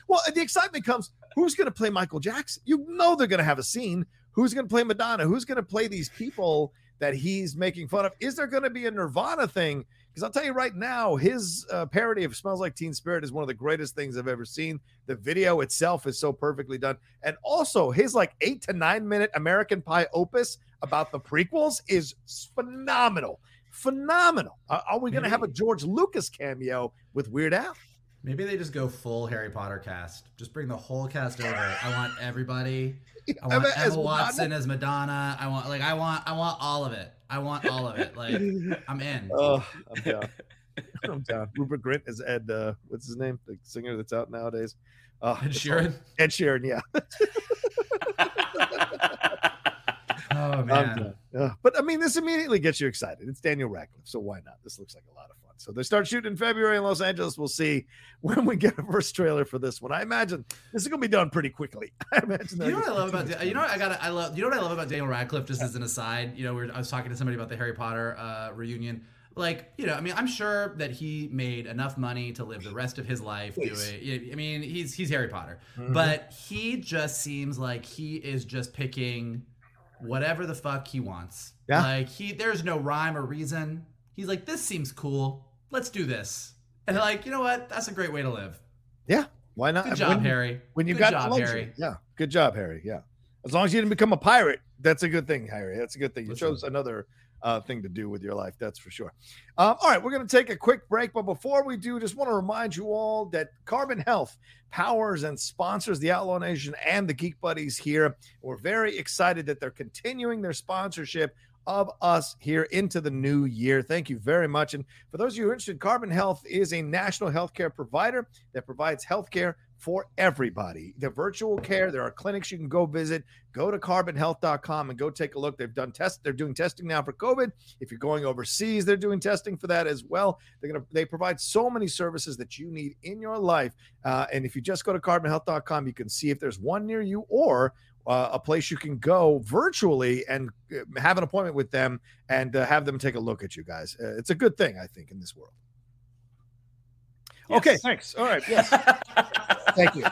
well, the excitement comes. Who's going to play Michael Jackson? You know they're going to have a scene. Who's going to play Madonna? Who's going to play these people that he's making fun of? Is there going to be a Nirvana thing? Because I'll tell you right now, his uh, parody of "Smells Like Teen Spirit" is one of the greatest things I've ever seen. The video itself is so perfectly done, and also his like eight to nine minute American Pie opus about the prequels is phenomenal. Phenomenal. Are, are we going to have a George Lucas cameo with Weird Al? Maybe they just go full Harry Potter cast. Just bring the whole cast over. I want everybody. I want Emma Emma, as Madonna? Watson as Madonna. I want like I want I want all of it. I want all of it. Like I'm in. Oh, I'm down. I'm down. Rupert Grint is Ed. Uh, what's his name? The singer that's out nowadays. Uh, Ed Sheeran. Ed Sheeran. Yeah. Oh man. done. Uh, but I mean, this immediately gets you excited. It's Daniel Radcliffe, so why not? This looks like a lot of fun. So they start shooting in February in Los Angeles. We'll see when we get a first trailer for this one. I imagine this is going to be done pretty quickly. I imagine. You know what I love about you know what I got I love you know what I love about Daniel Radcliffe just as an aside you know we were, I was talking to somebody about the Harry Potter uh, reunion like you know I mean I'm sure that he made enough money to live the rest of his life Please. I mean he's he's Harry Potter Mhm. but he just seems like he is just picking whatever the fuck he wants Yeah. like he there's no rhyme or reason he's like this seems cool let's do this and like you know what that's a great way to live Yeah. Why not? good job when, Harry When you Good got job. Harry. Yeah. Good job, Harry. Yeah. As long as you didn't become a pirate, that's a good thing, Harry. That's a good thing. You Listen. chose another uh, thing to do with your life. That's for sure. Um, all right, we're going to take a quick break, but before we do, just want to remind you all that Carbon Health powers and sponsors the Outlaw Nation and the Geek Buddies here. We're very excited that they're continuing their sponsorship of us here into the new year. Thank you very much. And for those of you who are interested, Carbon Health is a national healthcare provider that provides healthcare for everybody. The virtual care, there are clinics you can go visit. Go to carbonhealth.com and go take a look. They've done tests. They're doing testing now for COVID. If you're going overseas, they're doing testing for that as well. They're gonna they provide so many services that you need in your life. Uh, and if you just go to carbonhealth.com, you can see if there's one near you or uh, a place you can go virtually and uh, have an appointment with them and uh, have them take a look at you guys. Uh, it's a good thing, I think, in this world. Okay, thanks. All right, yes. Thank you.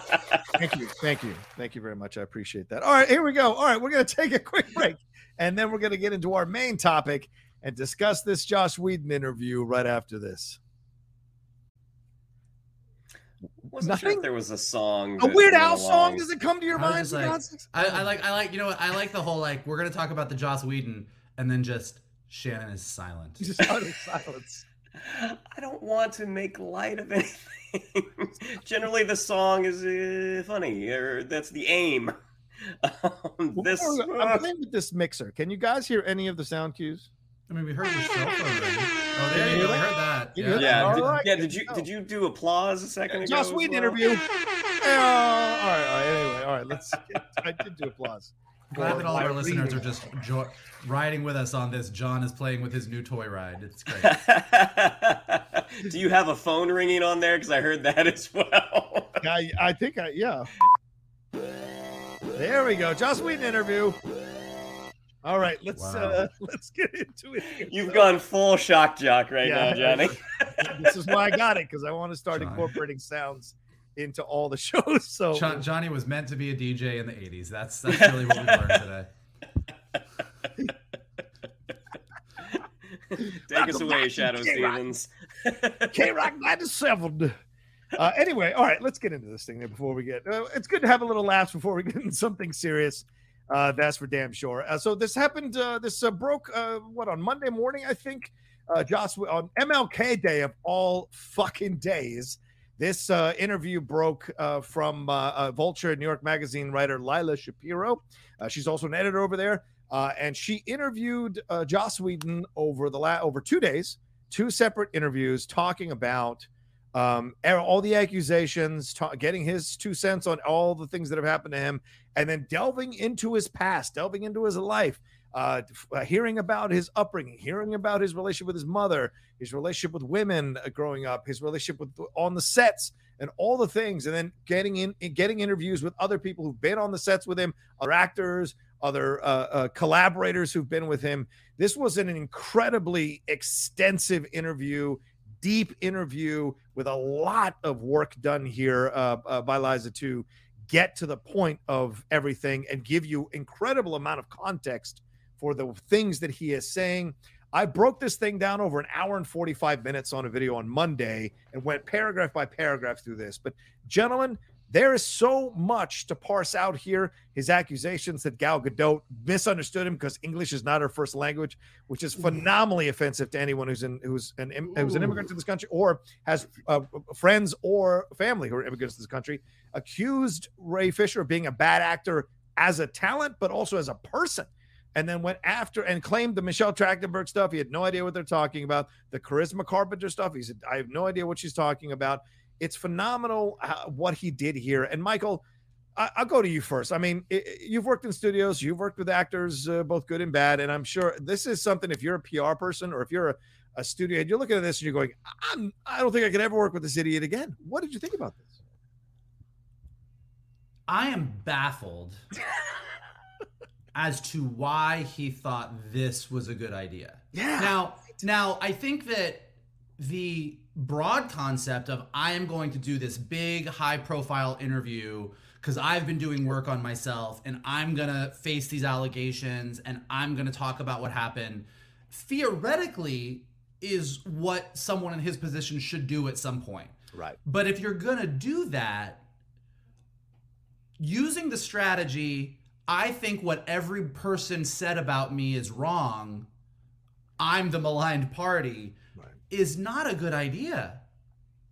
Thank you. Thank you. Thank you very much. I appreciate that. All right, here we go. All right, we're going to take a quick break and then we're going to get into our main topic and discuss this Joss Whedon interview right after this. Wasn't sure Nothing? if there was a song. A that Weird went Al song does it come to your I mind? like- I, I like I like you know what I like the whole like we're gonna talk about the Joss Whedon and then just Shannon is silent. Just utter silence. I don't want to make light of anything. Generally, the song is uh, funny, or that's the aim. Um, this Before- I'm playing with this mixer. Can you guys hear any of the sound cues? I mean we heard the cell phone ring. Oh there Can you you go, we that? heard that. Can you Yeah. yeah, did, right, yeah. Did you know. did you do applause a second ago? Joss as Whedon well? interview. Yeah, all right, all right. Anyway, all right. Let's. I did do applause. Glad that all of our For listeners are just jo- riding with us on this. John is playing with his new toy ride. It's great. do you have a phone ringing on there? Because I heard that as well. I, I think I yeah. There we go. Joss Whedon interview. All right, let's Wow. uh let's get into it. here. You've gone full shock jock right Yeah, now, Johnny. this is why I got it because I want to start John. incorporating sounds into all the shows. So Jo- Johnny was meant to be a DJ in the '80s. That's that's really what we learned today. Take us away, Shadow J-Rock. Stevens. K Rock 97. Uh, anyway, all right, let's get into this thing there before we get. Uh, it's good to have a little laughs before we get into something serious. Uh, that's for damn sure. Uh, so this happened. Uh, this uh, broke. Uh, what on Monday morning? I think. Uh, Joss on MLK Day of all fucking days. This uh, interview broke uh, from Vulture New York Magazine writer Lila Shapiro. Uh, she's also an editor over there, uh, and she interviewed uh, Joss Whedon over the la- over two days, two separate interviews, talking about um, all the accusations, ta- getting his two cents on all the things that have happened to him, and then delving into his past, delving into his life, uh, uh, hearing about his upbringing, hearing about his relationship with his mother, his relationship with women uh, growing up, his relationship with on the sets, and all the things, and then getting in, getting interviews with other people who've been on the sets with him, other actors, other uh, uh, collaborators who've been with him. This was an incredibly extensive interview, deep interview with a lot of work done here uh, uh, by Liza to get to the point of everything and give you incredible amount of context for the things that he is saying. I broke this thing down over an hour and 45 minutes on a video on Monday and went paragraph by paragraph through this. But, gentlemen, there is so much to parse out here. His accusations that Gal Gadot misunderstood him because English is not her first language, which is phenomenally offensive to anyone who's in who's an who's an immigrant to this country or has uh, friends or family who are immigrants to this country. Accused Ray Fisher of being a bad actor as a talent, but also as a person and then went after and claimed the Michelle Trachtenberg stuff. He had no idea what they're talking about. The Charisma Carpenter stuff. He said, I have no idea what she's talking about. It's phenomenal how, what he did here. And Michael, I, will go to you first. I mean, i you've worked in studios, you've worked with actors, uh, both good and bad. And I'm sure this is something, if you're a PR person or if you're a, a studio head, you're looking at this and you're going, I'm, I don't think I could ever work with this idiot again. What did you think about this? I am baffled as to why he thought this was a good idea. Yeah. Now, now I think that the broad concept of I am going to do this big high profile interview because I've been doing work on myself and I'm going to face these allegations and I'm going to talk about what happened theoretically is what someone in his position should do at some point. Right. But if you're going to do that, using the strategy, I think what every person said about me is wrong, I'm the maligned party. Is not a good idea.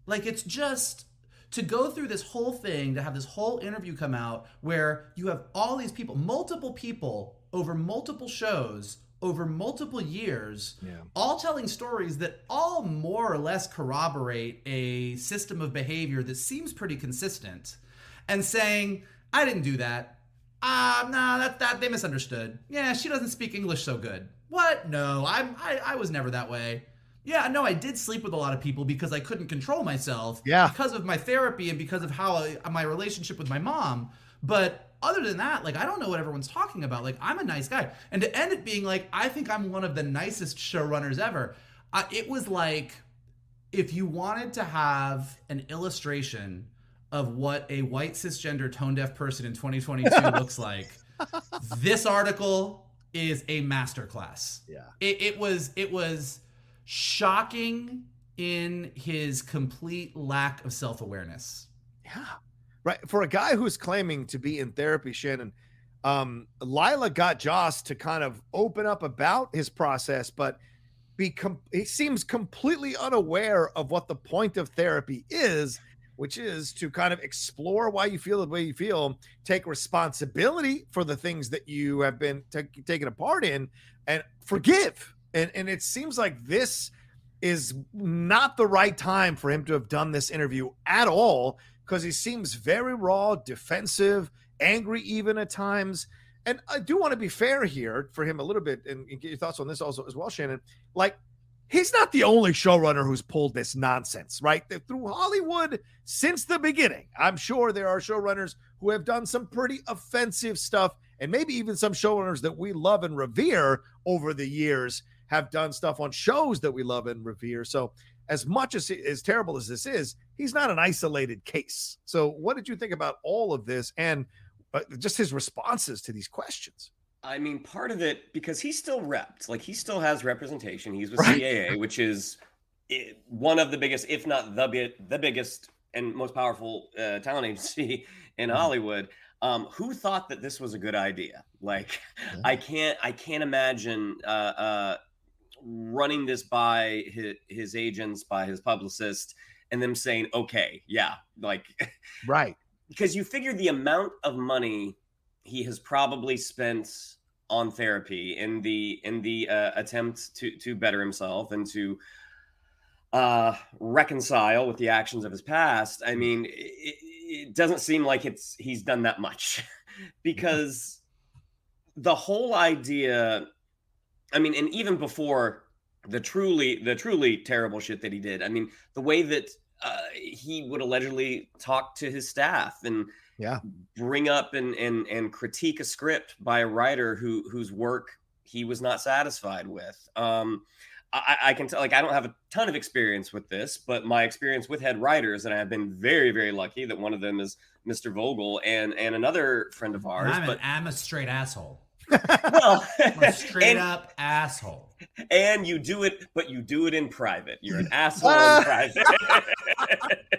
Like, it's just to go through this whole thing, to have this whole interview come out where you have all these people, multiple people over multiple shows, over multiple years, Yeah. all telling stories that all more or less corroborate a system of behavior that seems pretty consistent, and saying, I didn't do that. Ah, nah, that that they misunderstood. Yeah, she doesn't speak English so good. What? No, I'm I, I was never that way. Yeah, no, I did sleep with a lot of people because I couldn't control myself. Yeah. Because of my therapy and because of how I, my relationship with my mom. But other than that, like I don't know what everyone's talking about. Like I'm a nice guy, and to end it being like I think I'm one of the nicest showrunners ever. Uh, it was like if you wanted to have an illustration of what a white cisgender tone deaf person in 2022 looks like, this article is a masterclass. Yeah. It, it was it was shocking in his complete lack of self awareness. Yeah. Right. For a guy who's claiming to be in therapy, Shannon, um, Lila got Joss to kind of open up about his process, but be he seems completely unaware of what the point of therapy is, which is to kind of explore why you feel the way you feel, take responsibility for the things that you have been ta- taken part in, and forgive. And and it seems like this is not the right time for him to have done this interview at all because he seems very raw, defensive, angry even at times. And I do want to be fair here for him a little bit and, and get your thoughts on this also as well, Shannon. Like, he's not the only showrunner who's pulled this nonsense, right? Through Hollywood since the beginning. I'm sure there are showrunners who have done some pretty offensive stuff, and maybe even some showrunners that we love and revere over the years have done stuff on shows that we love and revere. So, as much as as terrible as this is, he's not an isolated case. So, what did you think about all of this and uh, just his responses to these questions? I mean, part of it because he's still repped, like he still has representation. He's with Right. CAA, which is one of the biggest, if not the the biggest and most powerful uh, talent agency in Mm-hmm. Hollywood. Um, who thought that this was a good idea? Like, I can't, I can't imagine uh, uh, running this by his, his agents, by his publicist, and them saying, "Okay, yeah," like Right. because you figure the amount of money he has probably spent on therapy in the in the uh, attempt to to better himself and to uh reconcile with the actions of his past i mean it, it doesn't seem like it's he's done that much because the whole idea i mean and even before the truly the truly terrible shit that he did i mean the way that uh, he would allegedly talk to his staff and Yeah. bring up and and and critique a script by a writer who whose work he was not satisfied with. Um, I, I can tell, like, I don't have a ton of experience with this, but my experience with head writers, and I have been very, very lucky that one of them is Mr. Vogel and and another friend of ours. I'm, but an, I'm a straight asshole. Well, straight and, up asshole. and you do it, but you do it in private. You're an asshole in private.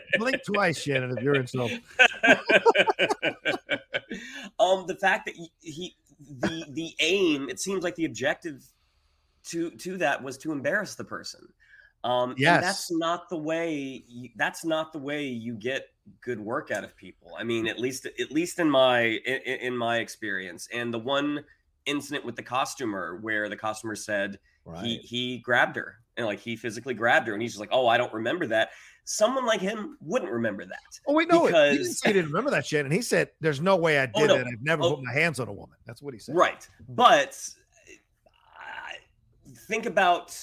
Blink twice, Shannon, if you're in trouble. um, the fact that he, he the the aim, it seems like the objective to to that was to embarrass the person. Um, and Yes. that's not the way. You, that's not the way you get good work out of people. I mean, at least at least in my in, in my experience, and the one incident with the costumer where the costumer said Right. he he grabbed her and like he physically grabbed her, and he's just like, oh, I don't remember that. Someone like him wouldn't remember that. oh, wait, no. he didn't say he didn't remember that, shit, and He said, There's no way I did Oh, no. it. I've never Oh. put my hands on a woman. That's what he said. Right. But I- think about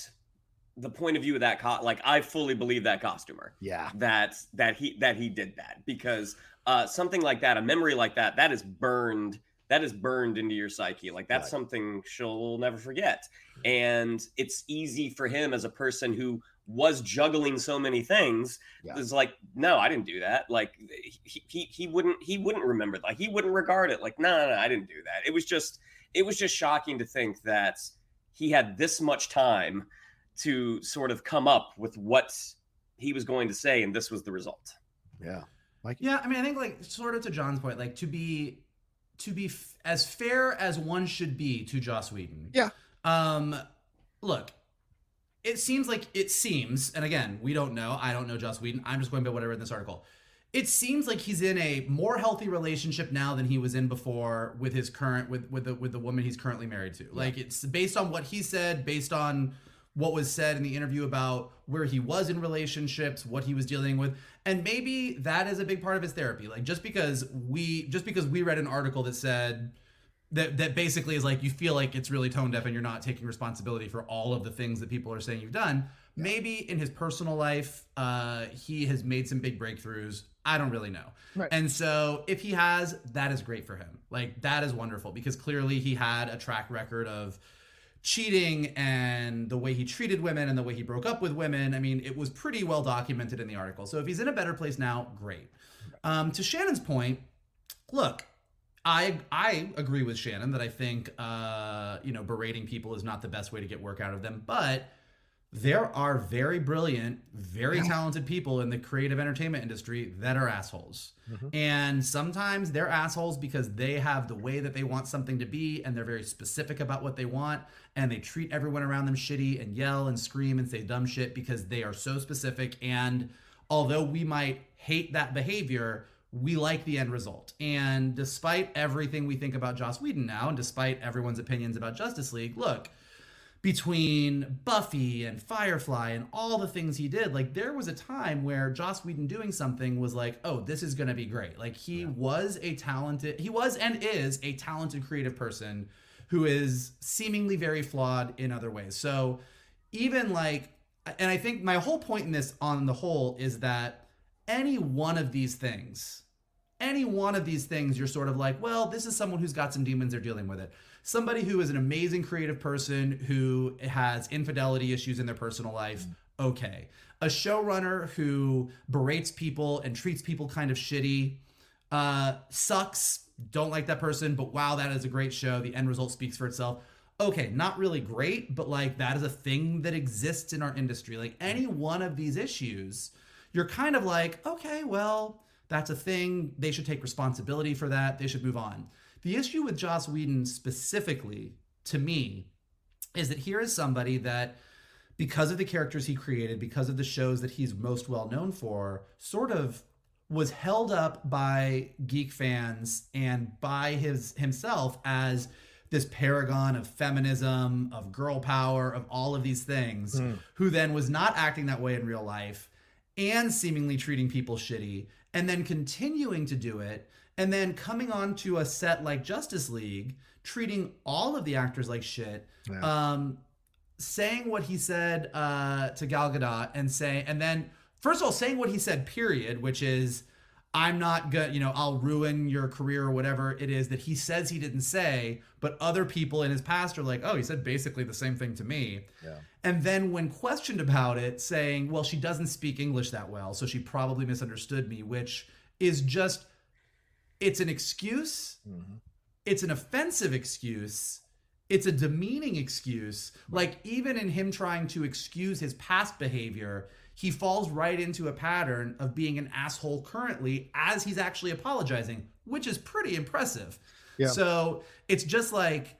the point of view of that co- like I fully believe that costumer Yeah. that that he that he did that because uh something like that a memory like that that is burned that is burned into your psyche like that's Right. something she'll never forget and it's easy for him as a person who was juggling so many things Yeah. it's like no i didn't do that like he, he he wouldn't he wouldn't remember like he wouldn't regard it like no no no i didn't do that it was just it was just shocking to think that he had this much time to sort of come up with what he was going to say and this was the result Yeah. Like, Yeah, I mean, I think like sort of to John's point, like to be to be f- as fair as one should be to Joss Whedon. Yeah. Um, look, it seems like it seems, and again, we don't know. I don't know Joss Whedon. I'm just going by what I read in this article. It seems like he's in a more healthy relationship now than he was in before with his current with with the with the woman he's currently married to. Like it's based on what he said, based on what was said in the interview about where he was in relationships, what he was dealing with, and maybe that is a big part of his therapy. Like just because we just because we read an article that said that that basically is like you feel like it's really tone deaf and you're not taking responsibility for all of the things that people are saying you've done. Maybe in his personal life, uh, he has made some big breakthroughs. I don't really know. Right. And so if he has, that is great for him. Like that is wonderful because clearly he had a track record of cheating and the way he treated women and the way he broke up with women. I mean, it was pretty well documented in the article. So if he's in a better place now, great. Um, to Shannon's point, look, I I agree with Shannon that I think uh, you know berating people is not the best way to get work out of them, but there are very brilliant, very talented people in the creative entertainment industry that are assholes. Mm-hmm. And sometimes they're assholes because they have the way that they want something to be and they're very specific about what they want and they treat everyone around them shitty and yell and scream and say dumb shit because they are so specific and although we might hate that behavior, we like the end result. And despite everything we think about Joss Whedon now, and despite everyone's opinions about Justice League, look, between Buffy and Firefly and all the things he did, like there was a time where Joss Whedon doing something was like, oh, this is gonna be great. Like he was a talented, he was and is a talented creative person who is seemingly very flawed in other ways. So even like, and I think my whole point in this on the whole is that any one of these things any one of these things you're sort of like well this is someone who's got some demons they're dealing with it somebody who is an amazing creative person who has infidelity issues in their personal life okay a showrunner who berates people and treats people kind of shitty uh sucks don't like that person but wow that is a great show the end result speaks for itself okay, not really great, but like that is a thing that exists in our industry. Like any one of these issues, you're kind of like, okay, well, that's a thing. They should take responsibility for that. They should move on. The issue with Joss Whedon specifically, to me, is that here is somebody that, because of the characters he created, because of the shows that he's most well known for, sort of was held up by geek fans and by his himself as this paragon of feminism, of girl power, of all of these things, hmm. who then was not acting that way in real life and seemingly treating people shitty and then continuing to do it and then coming on to a set like Justice League, treating all of the actors like shit, um, saying what he said uh, to Gal Gadot, and say, and then first of all saying what he said, period, which is, I'm not good, you know, I'll ruin your career or whatever it is that he says he didn't say, but other people in his past are like, oh, he said basically the same thing to me. Yeah. And then when questioned about it, saying, well, she doesn't speak English that well, so she probably misunderstood me, which is just, it's an excuse. Mm-hmm. It's an offensive excuse. It's a demeaning excuse. Like, even in him trying to excuse his past behavior, he falls right into a pattern of being an asshole currently as he's actually apologizing, which is pretty impressive. Yeah. So it's just like,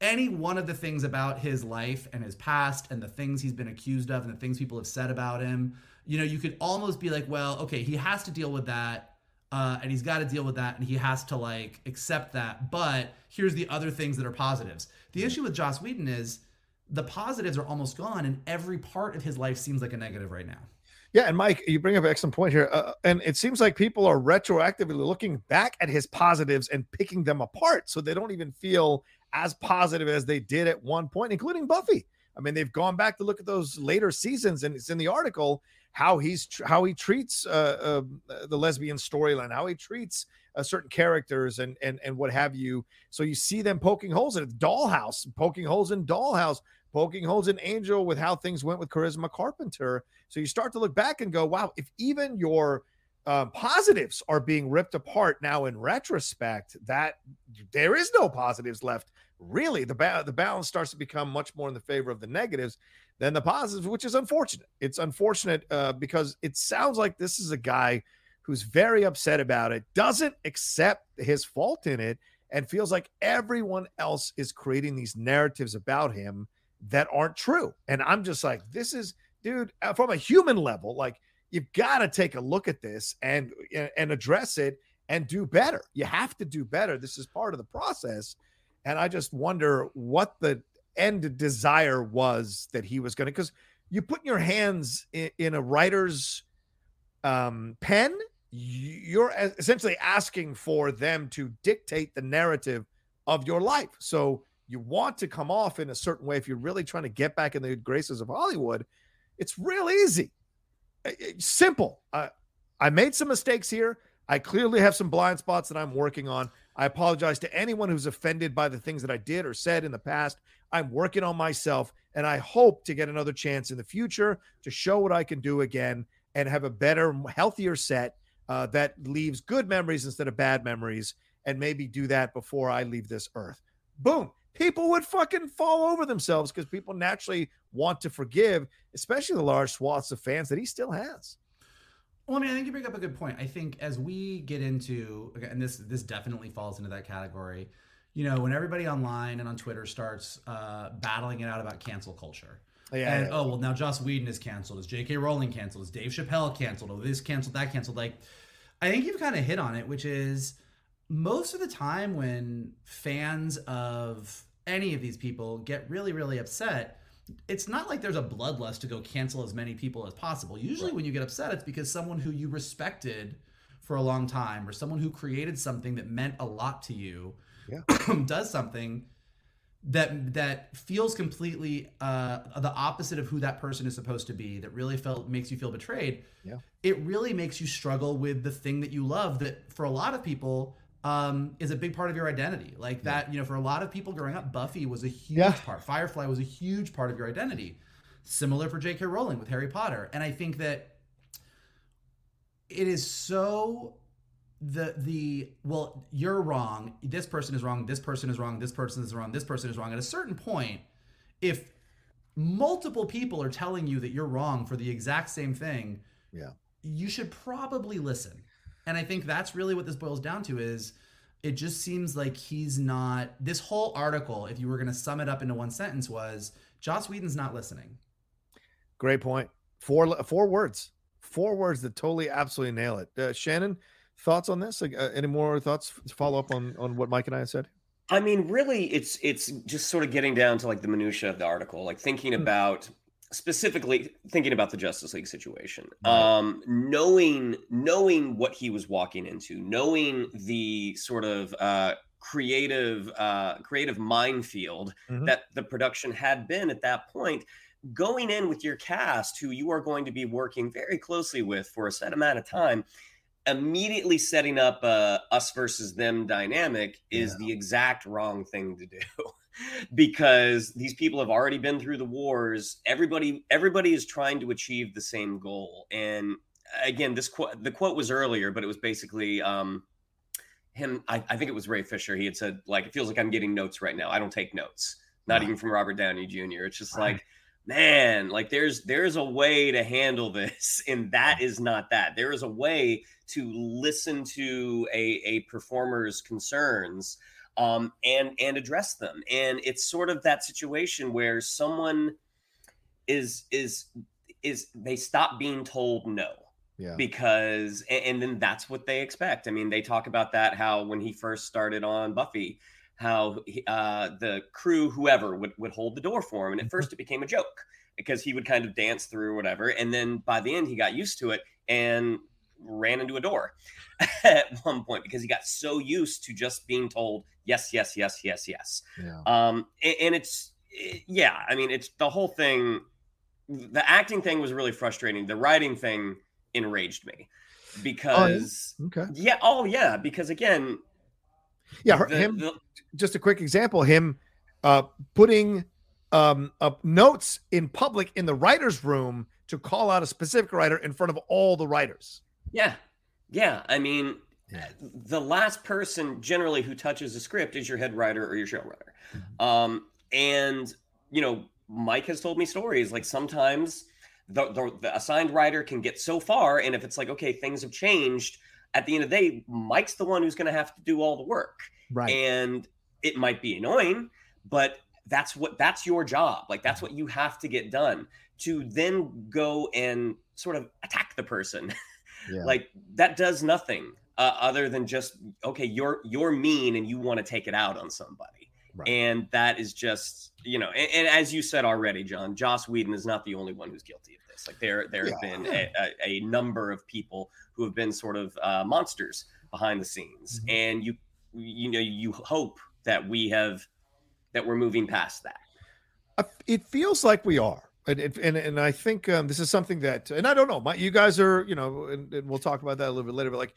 any one of the things about his life and his past and the things he's been accused of and the things people have said about him, you know, you could almost be like, well, okay, he has to deal with that. Uh, and he's got to deal with that and he has to like accept that. But here's the other things that are positives. The issue with Joss Whedon is the positives are almost gone and every part of his life seems like a negative right now. Yeah, and Mike, you bring up an excellent point here, uh, and it seems like people are retroactively looking back at his positives and picking them apart, so they don't even feel as positive as they did at one point, including Buffy. I mean, they've gone back to look at those later seasons, and it's in the article how he's how he treats uh, uh, the lesbian storyline, how he treats uh, certain characters, and and and what have you. So you see them poking holes in it. Dollhouse, poking holes in Dollhouse, poking holes in Angel with how things went with Charisma Carpenter. So you start to look back and go, wow, if even your um, positives are being ripped apart now in retrospect, that there is no positives left. Really, the ba- the balance starts to become much more in the favor of the negatives than the positives, which is unfortunate. It's unfortunate uh, because it sounds like this is a guy who's very upset about it, doesn't accept his fault in it, and feels like everyone else is creating these narratives about him that aren't true. And I'm just like, this is, dude, uh, from a human level, like you've got to take a look at this and and address it and do better. You have to do better. This is part of the process. And I just wonder what the end desire was that he was going to, because you put your hands in, in a writer's um, pen, you're essentially asking for them to dictate the narrative of your life. So you want to come off in a certain way if you're really trying to get back in the graces of Hollywood. It's real easy, simple. Uh, I made some mistakes here. I clearly have some blind spots that I'm working on. I apologize to anyone who's offended by the things that I did or said in the past. I'm working on myself, and I hope to get another chance in the future to show what I can do again and have a better, healthier set uh, that leaves good memories instead of bad memories, and maybe do that before I leave this earth. Boom. People would fucking fall over themselves because people naturally want to forgive, especially the large swaths of fans that he still has. Well, I mean, I think you bring up a good point. I think as we get into, and this this definitely falls into that category. You know, when everybody online and on Twitter starts uh, battling it out about cancel culture, Yeah, and yeah. oh well, now Joss Whedon is canceled, is J.K. Rowling canceled, is Dave Chappelle canceled, oh this canceled, that canceled. Like, I think you've kind of hit on it, which is most of the time when fans of any of these people get really, really upset, it's not like there's a bloodlust to go cancel as many people as possible. Usually, when you get upset, it's because someone who you respected for a long time or someone who created something that meant a lot to you does something that that feels completely uh, the opposite of who that person is supposed to be. That really felt makes you feel betrayed. Yeah. It really makes you struggle with the thing that you love. That for a lot of people um, is a big part of your identity. Like that, you know, for a lot of people growing up, Buffy was a huge Yeah. part. Firefly was a huge part of your identity. Similar for J.K. Rowling with Harry Potter. And I think that it is so the the well you're wrong this person is wrong this person is wrong this person is wrong this person is wrong at a certain point if multiple people are telling you that you're wrong for the exact same thing Yeah. you should probably listen and i think that's really what this boils down to is it just seems like he's not this whole article if you were going to sum it up into one sentence was joss whedon's not listening Great point. Four four words. Four words that totally absolutely nail it. Uh, Shannon, thoughts on this? Like, uh, any more thoughts? to Follow up on on what Mike and I said. I mean, really, it's it's just sort of getting down to like the minutia of the article, like thinking Hmm. about specifically thinking about the Justice League situation, um, knowing knowing what he was walking into, knowing the sort of uh, creative uh, creative minefield Mhm. that the production had been at that point. Going in with your cast, who you are going to be working very closely with for a set amount of time, immediately setting up a us versus them dynamic is the exact wrong thing to do because these people have already been through the wars. Everybody everybody is trying to achieve the same goal. And again this quote the quote was earlier but it was basically um him I, I think it was ray fisher. He had said like it feels like i'm getting notes right now. I don't take notes. Not even from robert downey jr it's just Right. like man like there's there's a way to handle this and that is not that. There is a way to listen to a, a performer's concerns um, and and address them. And it's sort of that situation where someone is is is they stop being told no Yeah. because and, and then that's what they expect. I mean they talk about that how when he first started on buffy how uh, the crew whoever would, would hold the door for him. And at first it became a joke because he would kind of dance through or whatever. And then by the end he got used to it and ran into a door at one point because he got so used to just being told yes yes yes yes yes Yeah. um and, and it's it- yeah i mean it's the whole thing the acting thing was really frustrating the writing thing enraged me because Okay. yeah oh yeah because again Yeah. the- him. the- just a quick example. Him uh, putting um, up notes in public in the writers' room to call out a specific writer in front of all the writers. Yeah yeah i mean Yeah. the last person generally who touches a script is your head writer or your showrunner Mm-hmm. um and you know mike has told me stories like sometimes the, the, the assigned writer can get so far and if it's like okay things have changed at the end of the day mike's the one who's going to have to do all the work Right. and it might be annoying but that's what that's your job like that's what you have to get done to then go and sort of attack the person Yeah. like that does nothing uh, other than just okay you're you're mean and you want to take it out on somebody Right. and that is just you know and, and as you said already john joss whedon is not the only one who's guilty of this like there there have been a, a, a number of people who have been sort of uh, monsters behind the scenes Mhm. and you you know you hope that we have that we're moving past that it feels like we are and and, and i think um, this is something that and i don't know my, you guys are you know and, and we'll talk about that a little bit later but like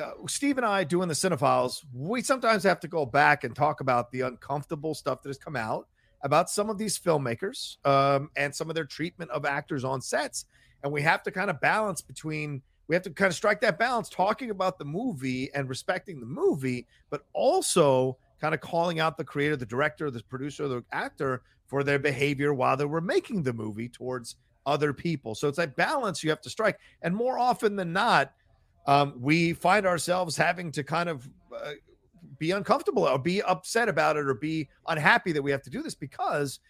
uh, steve and i doing the cinephiles we sometimes have to go back and talk about the uncomfortable stuff that has come out about some of these filmmakers um, and some of their treatment of actors on sets. And we have to kind of balance between we have to kind of strike that balance talking about the movie and respecting the movie but also kind of calling out the creator the director the producer the actor for their behavior while they were making the movie towards other people. So it's a balance you have to strike. And more often than not um, we find ourselves having to kind of uh, be uncomfortable or be upset about it or be unhappy that we have to do this because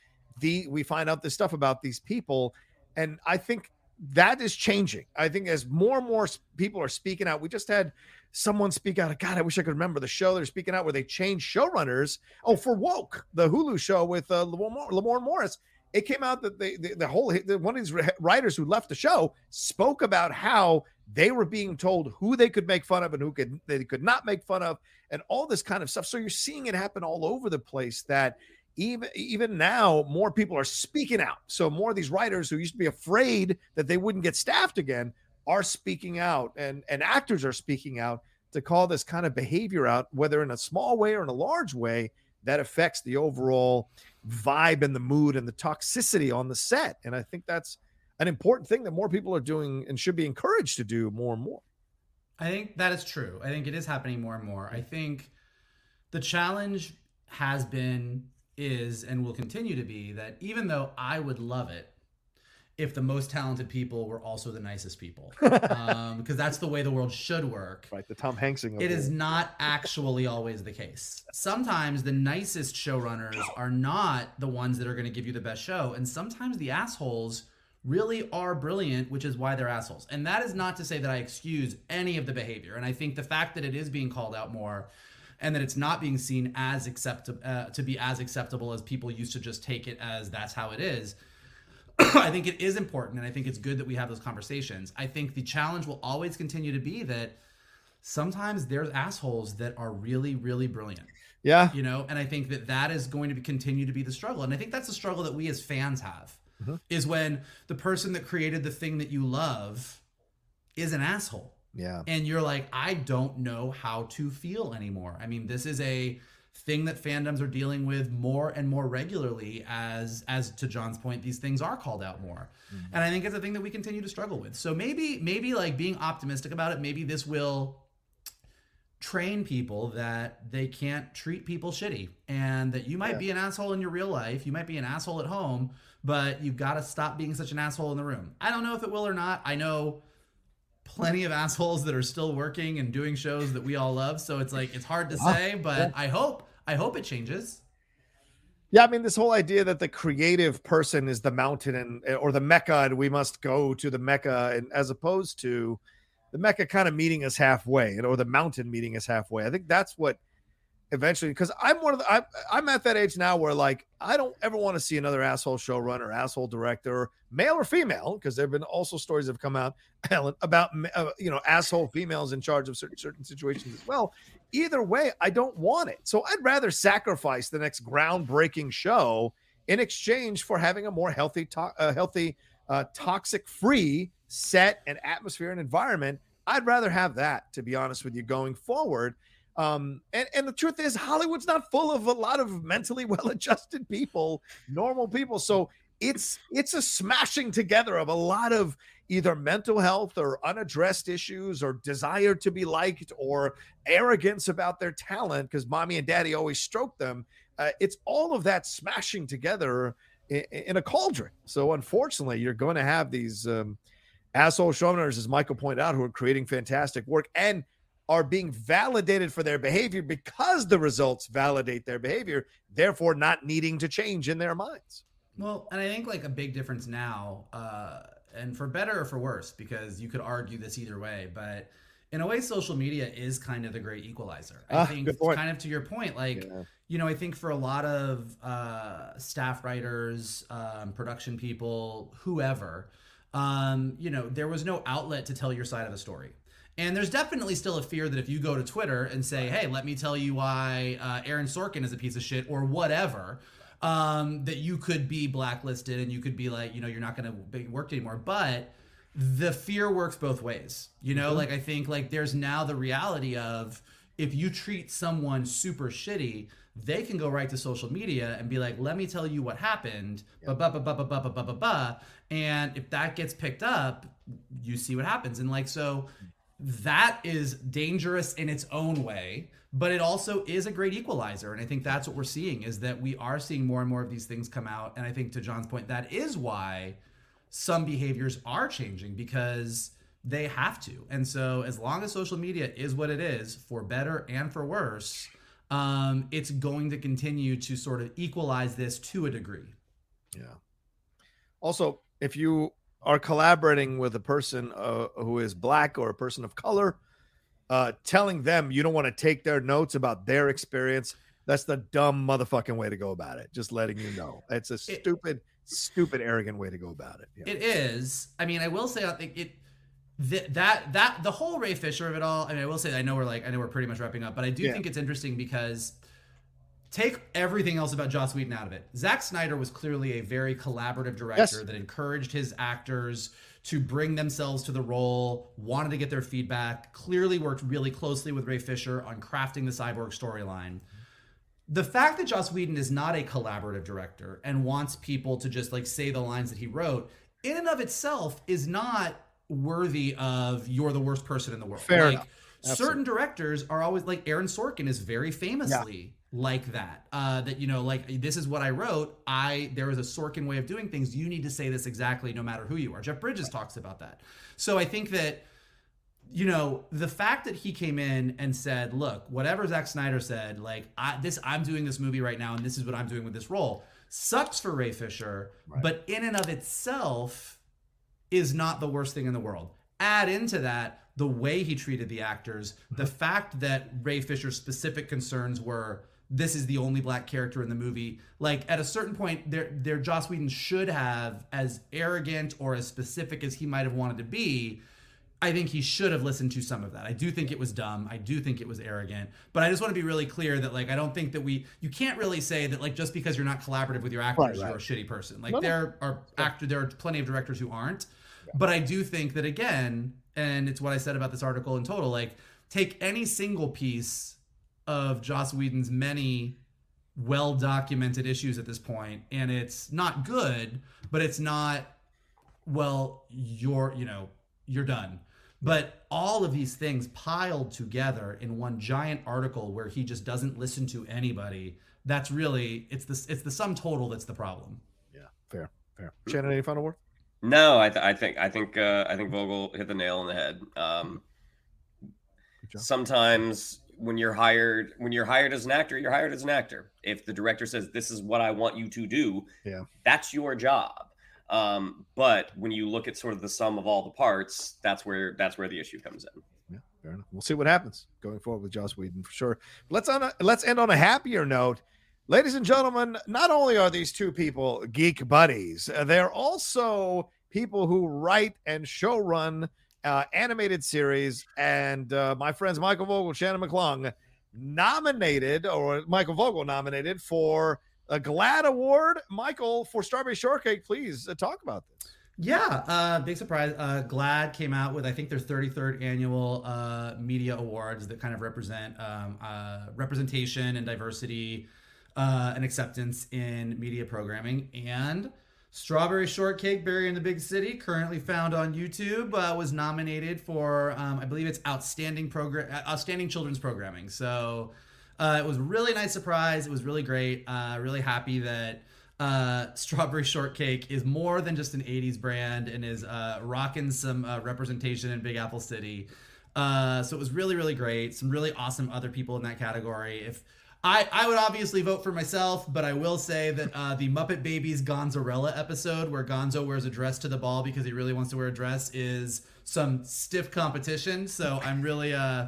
the we find out this stuff about these people. And i think that is changing. I think as more and more people are speaking out we just had someone speak out god i wish i could remember the show they're speaking out where they changed showrunners. Oh for woke the hulu show with uh lamorne, morris. It came out that they, the, the whole the, one of these writers who left the show spoke about how they were being told who they could make fun of and who could they could not make fun of and all this kind of stuff. So you're seeing it happen all over the place that even even now more people are speaking out so more of these writers who used to be afraid that they wouldn't get staffed again are speaking out and and actors are speaking out to call this kind of behavior out whether in a small way or in a large way that affects the overall vibe and the mood and the toxicity on the set and i think that's an important thing that more people are doing and should be encouraged to do more and more I think that is true. I think it is happening more and more. I think the challenge has been, is, and will continue to be that even though I would love it if the most talented people were also the nicest people, um, because that's the way the world should work. Right, the Tom Hanksing. It is not actually always the case. Sometimes the nicest showrunners are not the ones that are going to give you the best show, and sometimes the assholes really are brilliant, which is why they're assholes. And that is not to say that I excuse any of the behavior. And I think the fact that it is being called out more and that it's not being seen as acceptable uh, to be as acceptable as people used to just take it as that's how it is. I think it is important and I think it's good that we have those conversations. I think the challenge will always continue to be that sometimes there's assholes that are really really brilliant Yeah. you know and i think that that is going to be, continue to be the struggle and i think that's the struggle that we as fans have is when the person that created the thing that you love is an asshole Yeah. and you're like i don't know how to feel anymore. I mean this is a thing that fandoms are dealing with more and more regularly as as to john's point these things are called out more. Mm-hmm. And i think it's a thing that we continue to struggle with. So maybe maybe like being optimistic about it maybe this will train people that they can't treat people shitty and that you might Yeah. be an asshole in your real life you might be an asshole at home but you've got to stop being such an asshole in the room. I don't know if it will or not. I know plenty of assholes that are still working and doing shows that we all love. So it's like it's hard to say but i hope i hope it changes. Yeah, I mean, this whole idea that the creative person is the mountain and or the mecca, and we must go to the mecca, and as opposed to the mecca kind of meeting us halfway, and or the mountain meeting us halfway. I think that's what eventually, because I'm one of the, I'm, I'm at that age now where like I don't ever want to see another asshole showrunner, asshole director, male or female, because there have been also stories that have come out, Ellen, about uh, you know asshole females in charge of certain certain situations as well either way, I don't want it. So I'd rather sacrifice the next groundbreaking show in exchange for having a more healthy, to- uh, healthy, uh, toxic-free set and atmosphere and environment. I'd rather have that, to be honest with you, going forward. Um, and, and the truth is, Hollywood's not full of a lot of mentally well-adjusted people, normal people. So it's it's a smashing together of a lot of either mental health or unaddressed issues or desire to be liked or arrogance about their talent because mommy and daddy always stroke them. Uh, it's all of that smashing together in, in a cauldron. So unfortunately, you're going to have these um, asshole showrunners, as Michael pointed out, who are creating fantastic work and are being validated for their behavior because the results validate their behavior, therefore not needing to change in their minds. Well, and I think like a big difference now, uh, and for better or for worse, because you could argue this either way, but in a way, social media is kind of the great equalizer. I Ah, think, kind of to your point, like, Yeah. you know, I think for a lot of uh, staff writers, um, production people, whoever, um, you know, there was no outlet to tell your side of the story. And there's definitely still a fear that if you go to Twitter and say, "Hey, let me tell you why uh, Aaron Sorkin is a piece of shit" or whatever, um, that you could be blacklisted and you could be like, you know, you're not going to be worked anymore. But the fear works both ways. You know, like I think like there's now the reality of if you treat someone super shitty, they can go right to social media and be like, "Let me tell you what happened." Ba ba ba ba ba ba ba ba ba ba. And if that gets picked up, you see what happens. And like so that is dangerous in its own way but it also is a great equalizer. And i think that's what we're seeing is that we are seeing more and more of these things come out. And i think to john's point that is why some behaviors are changing because they have to. And so as long as social media is what it is for better and for worse um, it's going to continue to sort of equalize this to a degree. Yeah. Also, if you are collaborating with a person uh, who is black or a person of color, uh, telling them you don't want to take their notes about their experience, that's the dumb motherfucking way to go about it. Just letting you know. It's a stupid, stupid, arrogant way to go about it. Yeah. It is. I mean, I will say, I think it that that that the whole Ray Fisher of it all. I mean, I will say, I know we're like, I know we're pretty much wrapping up, but I do Yeah. think it's interesting because take everything else about Joss Whedon out of it. Zack Snyder was clearly a very collaborative director Yes. that encouraged his actors to bring themselves to the role, wanted to get their feedback, clearly worked really closely with Ray Fisher on crafting the cyborg storyline the fact that Joss Whedon is not a collaborative director and wants people to just like say the lines that he wrote, in and of itself, is not worthy of you're the worst person in the world. Fair like, enough. Certain directors are always like Aaron Sorkin is very famously like that. Uh, that you know, like this is what I wrote. I there is a Sorkin way of doing things. You need to say this exactly, no matter who you are. Jeff Bridges talks about that. So I think that you know the fact that he came in and said, "Look, whatever Zack Snyder said, like I, this, I'm doing this movie right now, and this is what I'm doing with this role." Sucks for Ray Fisher, but in and of itself is not the worst thing in the world. Add into that the way he treated the actors, the uh-huh. fact that Ray Fisher's specific concerns were this is the only black character in the movie. Like at a certain point, there, there, Joss Whedon should have, as arrogant or as specific as he might have wanted to be, I think he should have listened to some of that. I do think it was dumb. I do think it was arrogant. But I just want to be really clear that like I don't think that we you can't really say that like just because you're not collaborative with your actors Right, right. you're a shitty person. Like No, no. there are actor there are plenty of directors who aren't. But I do think that again, and it's what I said about this article in total, like take any single piece of Joss Whedon's many well documented issues at this point and it's not good, but it's not well you're you know you're done but all of these things piled together in one giant article where he just doesn't listen to anybody that's really it's the it's the sum total that's the problem Yeah, fair, fair. Shannon, any final word? No, I, th- I think I think uh, I think Vogel hit the nail on the head. Um, sometimes when you're hired when you're hired as an actor, you're hired as an actor. If the director says this is what I want you to do, Yeah. that's your job. Um, but when you look at sort of the sum of all the parts, that's where that's where the issue comes in. Yeah, fair enough. We'll see what happens going forward with Joss Whedon for sure. Let's on a, let's end on a happier note. Ladies and gentlemen, not only are these two people geek buddies, uh, they're also people who write and showrun uh, animated series. And uh, my friends Michael Vogel, Shannon McClung, nominated, or Michael Vogel nominated for a GLAAD Award. Michael, for Strawberry Shortcake, please uh, talk about this. Yeah, uh, big surprise. Uh, GLAAD came out with I think their 33rd annual uh, media awards that kind of represent um, uh, representation and diversity uh, and acceptance in media programming. And Strawberry Shortcake, Berry in the Big City, currently found on YouTube, uh, was nominated for um, I believe it's outstanding program, outstanding children's programming. So uh, it was a really nice surprise. It was really great. Uh, really happy that uh, Strawberry Shortcake is more than just an 80s brand and is uh, rocking some uh, representation in Big Apple City. Uh, so it was really, really great. Some really awesome other people in that category. If I, I would obviously vote for myself, but I will say that uh, the Muppet Babies Gonzarella episode, where Gonzo wears a dress to the ball because he really wants to wear a dress, is some stiff competition. So I'm really, uh,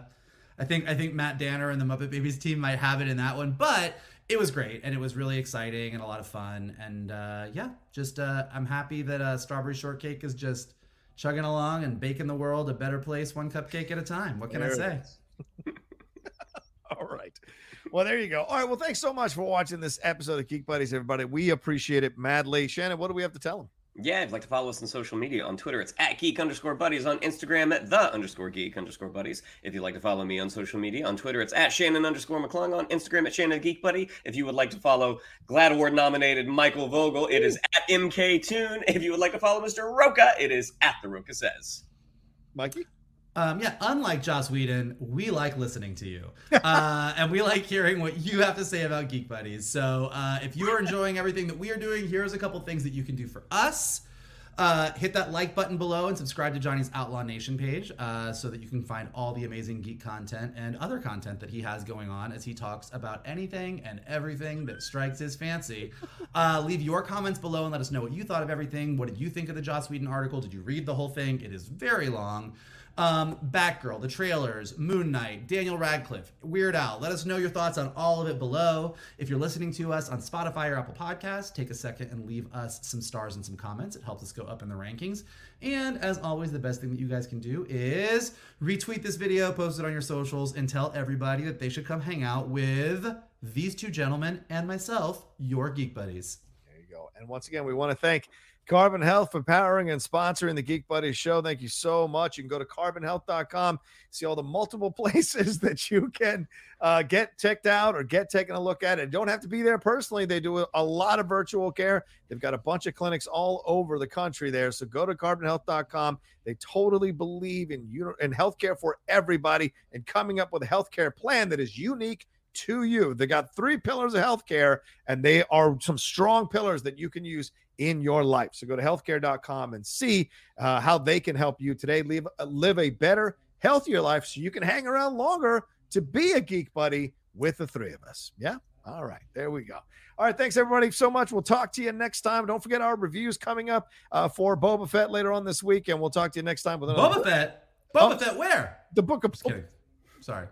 I think I think Matt Danner and the Muppet Babies team might have it in that one, but it was great and it was really exciting and a lot of fun. And uh, yeah, just uh, I'm happy that uh, Strawberry Shortcake is just chugging along and baking the world a better place, one cupcake at a time. What can There I say? All right. Well, there you go. All right. Well, thanks so much for watching this episode of Geek Buddies, everybody. We appreciate it madly. Shannon, what do we have to tell them? Yeah, if you'd like to follow us on social media, on Twitter, it's at geek underscore buddies. On Instagram, at the underscore geek underscore buddies. If you'd like to follow me on social media, on Twitter, it's at Shannon underscore McClung. On Instagram, at Shannon Geek Buddy. If you would like to follow GLAAD Award nominated Michael Vogel, it is at MK Toon. If you would like to follow Mr. Rocha, it is at The Rocha Says. Mikey? Um, yeah, unlike Joss Whedon, we like listening to you, uh, and we like hearing what you have to say about Geek Buddies. So, uh, if you are enjoying everything that we are doing, here's a couple things that you can do for us. Uh, hit that like button below and subscribe to Johnny's Outlaw Nation page uh, so that you can find all the amazing geek content and other content that he has going on as he talks about anything and everything that strikes his fancy. Uh, leave your comments below and let us know what you thought of everything. What did you think of the Joss Whedon article? Did you read the whole thing? It is very long. Um, Batgirl, the trailers, Moon Knight, Daniel Radcliffe, Weird Al. Let us know your thoughts on all of it below. If you're listening to us on Spotify or Apple Podcasts, take a second and leave us some stars and some comments. It helps us go up in the rankings. And as always, the best thing that you guys can do is retweet this video, post it on your socials, and tell everybody that they should come hang out with these two gentlemen and myself, your geek buddies. There you go. And once again, we want to thank Carbon Health for powering and sponsoring the Geek Buddies show. Thank you so much. You can go to carbonhealth.com, see all the multiple places that you can uh, get checked out or get taken a look at. And don't have to be there personally. They do a lot of virtual care. They've got a bunch of clinics all over the country there. So go to carbonhealth.com. They totally believe in, you in healthcare for everybody and coming up with a healthcare plan that is unique to you. They got three pillars of healthcare, and they are some strong pillars that you can use in your life. So go to healthcare.com and see uh, how they can help you today live, uh, live a better, healthier life so you can hang around longer to be a geek buddy with the three of us. Yeah. All right. There we go. All right. Thanks, everybody, so much. We'll talk to you next time. Don't forget our reviews coming up uh, for Boba Fett later on this week, and we'll talk to you next time with another Boba Fett. Boba oh, Fett, where? The book of. Kidding. Sorry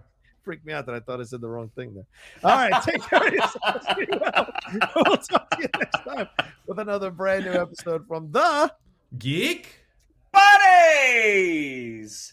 freaked me out that I thought I said the wrong thing there. All right, take care of yourselves. Well. We'll talk to you next time with another brand new episode from the Geek Buddies.